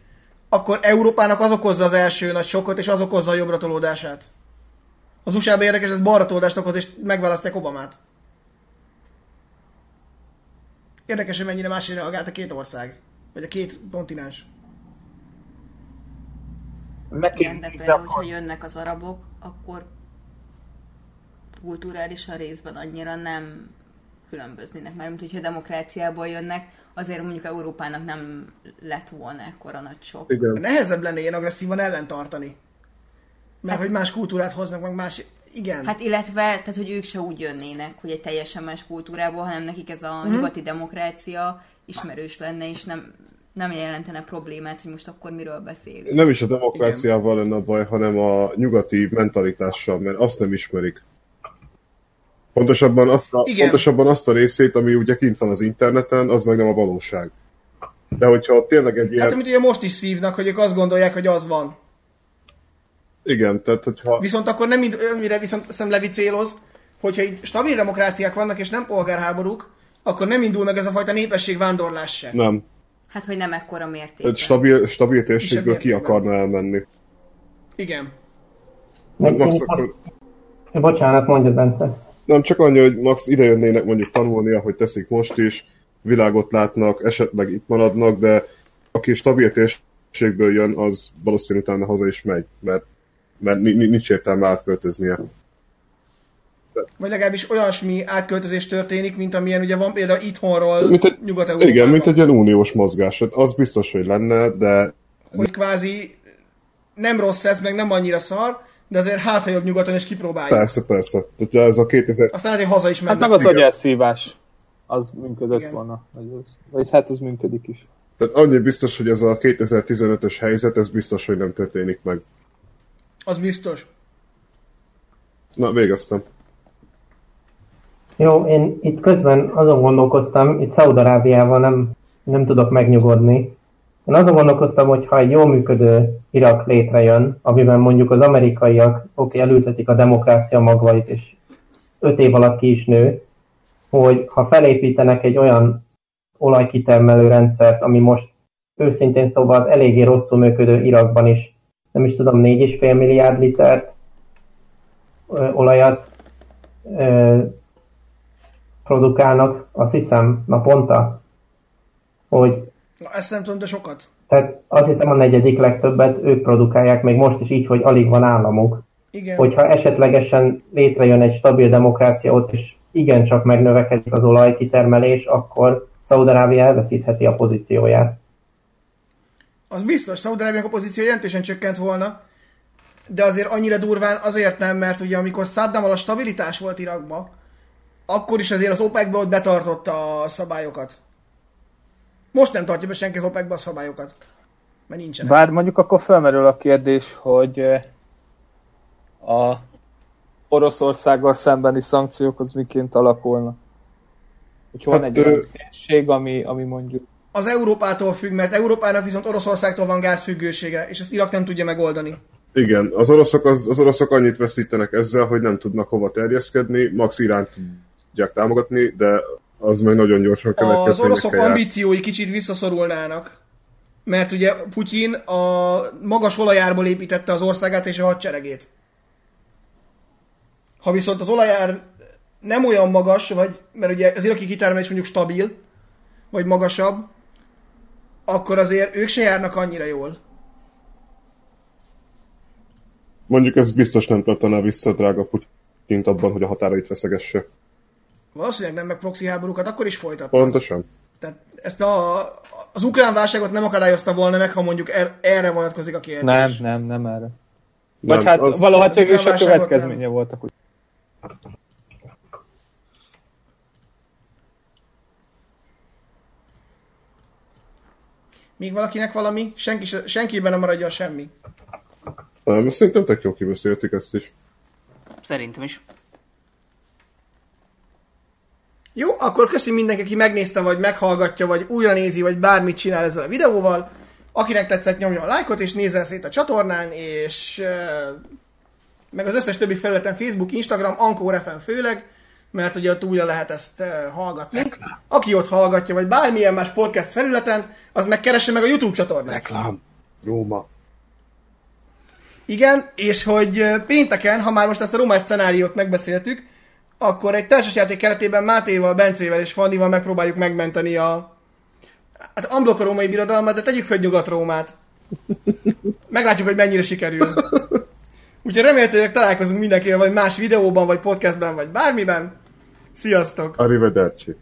akkor Európának az okozza az első nagy sokkot, és az okozza a jobbratolódását. Az USA-ban érdekes, ez balratolódást okoz, és megválasztják Obamát. Érdekes, hogy mennyire másra reagált a két ország. Vagy a két kontinens. Igen, de például, hogyha jönnek az arabok, akkor kulturálisan részben annyira nem különböznének. Mert hogyha demokráciából jönnek, azért mondjuk Európának nem lett volna ekkora nagy sok. Igen. Nehezebb lenne ilyen agresszívan ellentartani. Mert hogy más kultúrát hoznak, meg más... Igen. Hát illetve, tehát hogy ők se úgy jönnének, hogy egy teljesen más kultúrából, hanem nekik ez a nyugati demokrácia ismerős lenne, és nem, nem jelentene problémát, hogy most akkor miről beszélünk. Nem is a demokráciával lenne a baj, hanem a nyugati mentalitással, mert azt nem ismerik. Pontosabban azt, a, Igen. pontosabban azt a részét, ami ugye kint van az interneten, az meg nem a valóság. De hogyha tényleg egy ilyen... Hát amit ugye most is szívnak, hogy ők azt gondolják, hogy az van. Igen, tehát hogyha... Viszont akkor nem, mind- amire viszont szem Levi céloz, hogyha itt stabil demokráciák vannak és nem polgárháborúk, akkor nem indul meg ez a fajta népességvándorlás se. Nem. Hát, hogy nem ekkora mértékben. Egy stabil, stabil térségből ki akarna elmenni. Igen. Meg max akkor... Bocsánat, mondja Bence. Nem, csak annyi, hogy max ide jönnének mondjuk tanulni, ahogy teszik most is, világot látnak, esetleg itt maradnak, de aki stabil térségből jön, az valószínű utána haza is megy, mert, mert ni- ni- nincs értelme átköltöznie. Vagy legalábbis olyasmi átköltözés történik, mint amilyen ugye van például itthonról Mint egy, nyugat igen, mint egy ilyen uniós mozgás. Hát Az biztos, hogy lenne, de Hogy kvázi nem rossz ez, meg nem annyira szar, de azért hát, ha jobb nyugaton és kipróbáljuk. persze, persze. Tehát ez a 2000... Aztán hogy haza is Hát mennek. meg az Igen. agyelszívás. Az működött Igen. volna. Vagy, az, vagy hát az működik is. Tehát annyi biztos, hogy ez a 2015-ös helyzet, ez biztos, hogy nem történik meg. Az biztos. Na, végeztem. Jó, én itt közben azon gondolkoztam, itt Szaudarábiával nem, nem tudok megnyugodni. Én azon gondolkoztam, hogy ha egy jól működő Irak létrejön, amiben mondjuk az amerikaiak oké, elültetik a demokrácia magvait, és öt év alatt ki is nő, hogy ha felépítenek egy olyan olajkitermelő rendszert, ami most őszintén szóval az eléggé rosszul működő Irakban is, nem is tudom, 4,5 milliárd litert olajat ö, produkálnak, azt hiszem, naponta, hogy Na, ezt nem tudom, de sokat. tehát azt hiszem a negyedik legtöbbet ők produkálják még most is így, hogy alig van államuk. Igen. Hogyha esetlegesen létrejön egy stabil demokrácia ott, és igencsak megnövekedik az olajkitermelés, akkor Szaudarábia elveszítheti a pozícióját. Az biztos, Szaudarábiának a pozíció jelentősen csökkent volna, de azért annyira durván azért nem, mert ugye amikor Saddammal a stabilitás volt Irakba, akkor is azért az OPEC-be ott betartotta a szabályokat. Most nem tartja be senki az OPEC-be a szabályokat. Mert nincsenek. Bár mondjuk akkor felmerül a kérdés, hogy eh, a Oroszországgal szembeni szankciók az miként alakulnak. Hogy van Hát, egy ö- olyan térség, ami, ami mondjuk Az Európától függ, mert Európának viszont Oroszországtól van gázfüggősége, és ezt Irak nem tudja megoldani. Igen, az oroszok, az, az oroszok annyit veszítenek ezzel, hogy nem tudnak hova terjeszkedni, max Iránt tudják támogatni, de az meg nagyon gyorsan Az következményekkel oroszok jár. ambíciói kicsit visszaszorulnának. Mert ugye Putyin a magas olajárból építette az országát és a hadseregét. Ha viszont az olajár nem olyan magas, vagy, mert ugye az iraki kitermelés mondjuk stabil, vagy magasabb, akkor azért ők se járnak annyira jól. Mondjuk ez biztos nem tartaná vissza a drága Putyint abban, hogy a határait veszegesse. Valószínűleg nem meg proxy háborúkat akkor is folytat. Pontosan. Tehát ezt a, az ukrán válságot nem akadályozta volna meg, ha mondjuk er, erre vonatkozik a kérdés. Nem, nem, nem erre. Vagy Nem, hát az- valaha csak is a következménye nem. voltak. Úgy. Még valakinek valami? Senki, se- senkiben nem maradjon semmi. Nem, szerintem tök jó kibeszéltük ezt is. Szerintem is. Jó, akkor köszönjük mindenki, aki megnézte, vagy meghallgatja, vagy újra nézi, vagy bármit csinál ezzel a videóval. Akinek tetszett, nyomjon a lájkot, és nézzen szét a csatornán, és meg az összes többi felületen Facebook, Instagram, Ankor FM főleg, mert ugye ott újra lehet ezt hallgatni. Aki ott hallgatja, vagy bármilyen más podcast felületen, az megkeresse meg a YouTube csatornát. Reklám. Róma. Igen, és hogy pénteken, ha már most ezt a román szenáriót megbeszéltük, akkor egy társasjáték keretében Mátéval, Bencével és Fannival megpróbáljuk megmenteni a hát unblock a római birodalmat, de tegyük fel Nyugat-Rómát. Meglátjuk, hogy mennyire sikerül. Úgyhogy remélhetőleg találkozunk mindenkivel, vagy más videóban, vagy podcastben, vagy bármiben. Sziasztok! Arrivederci.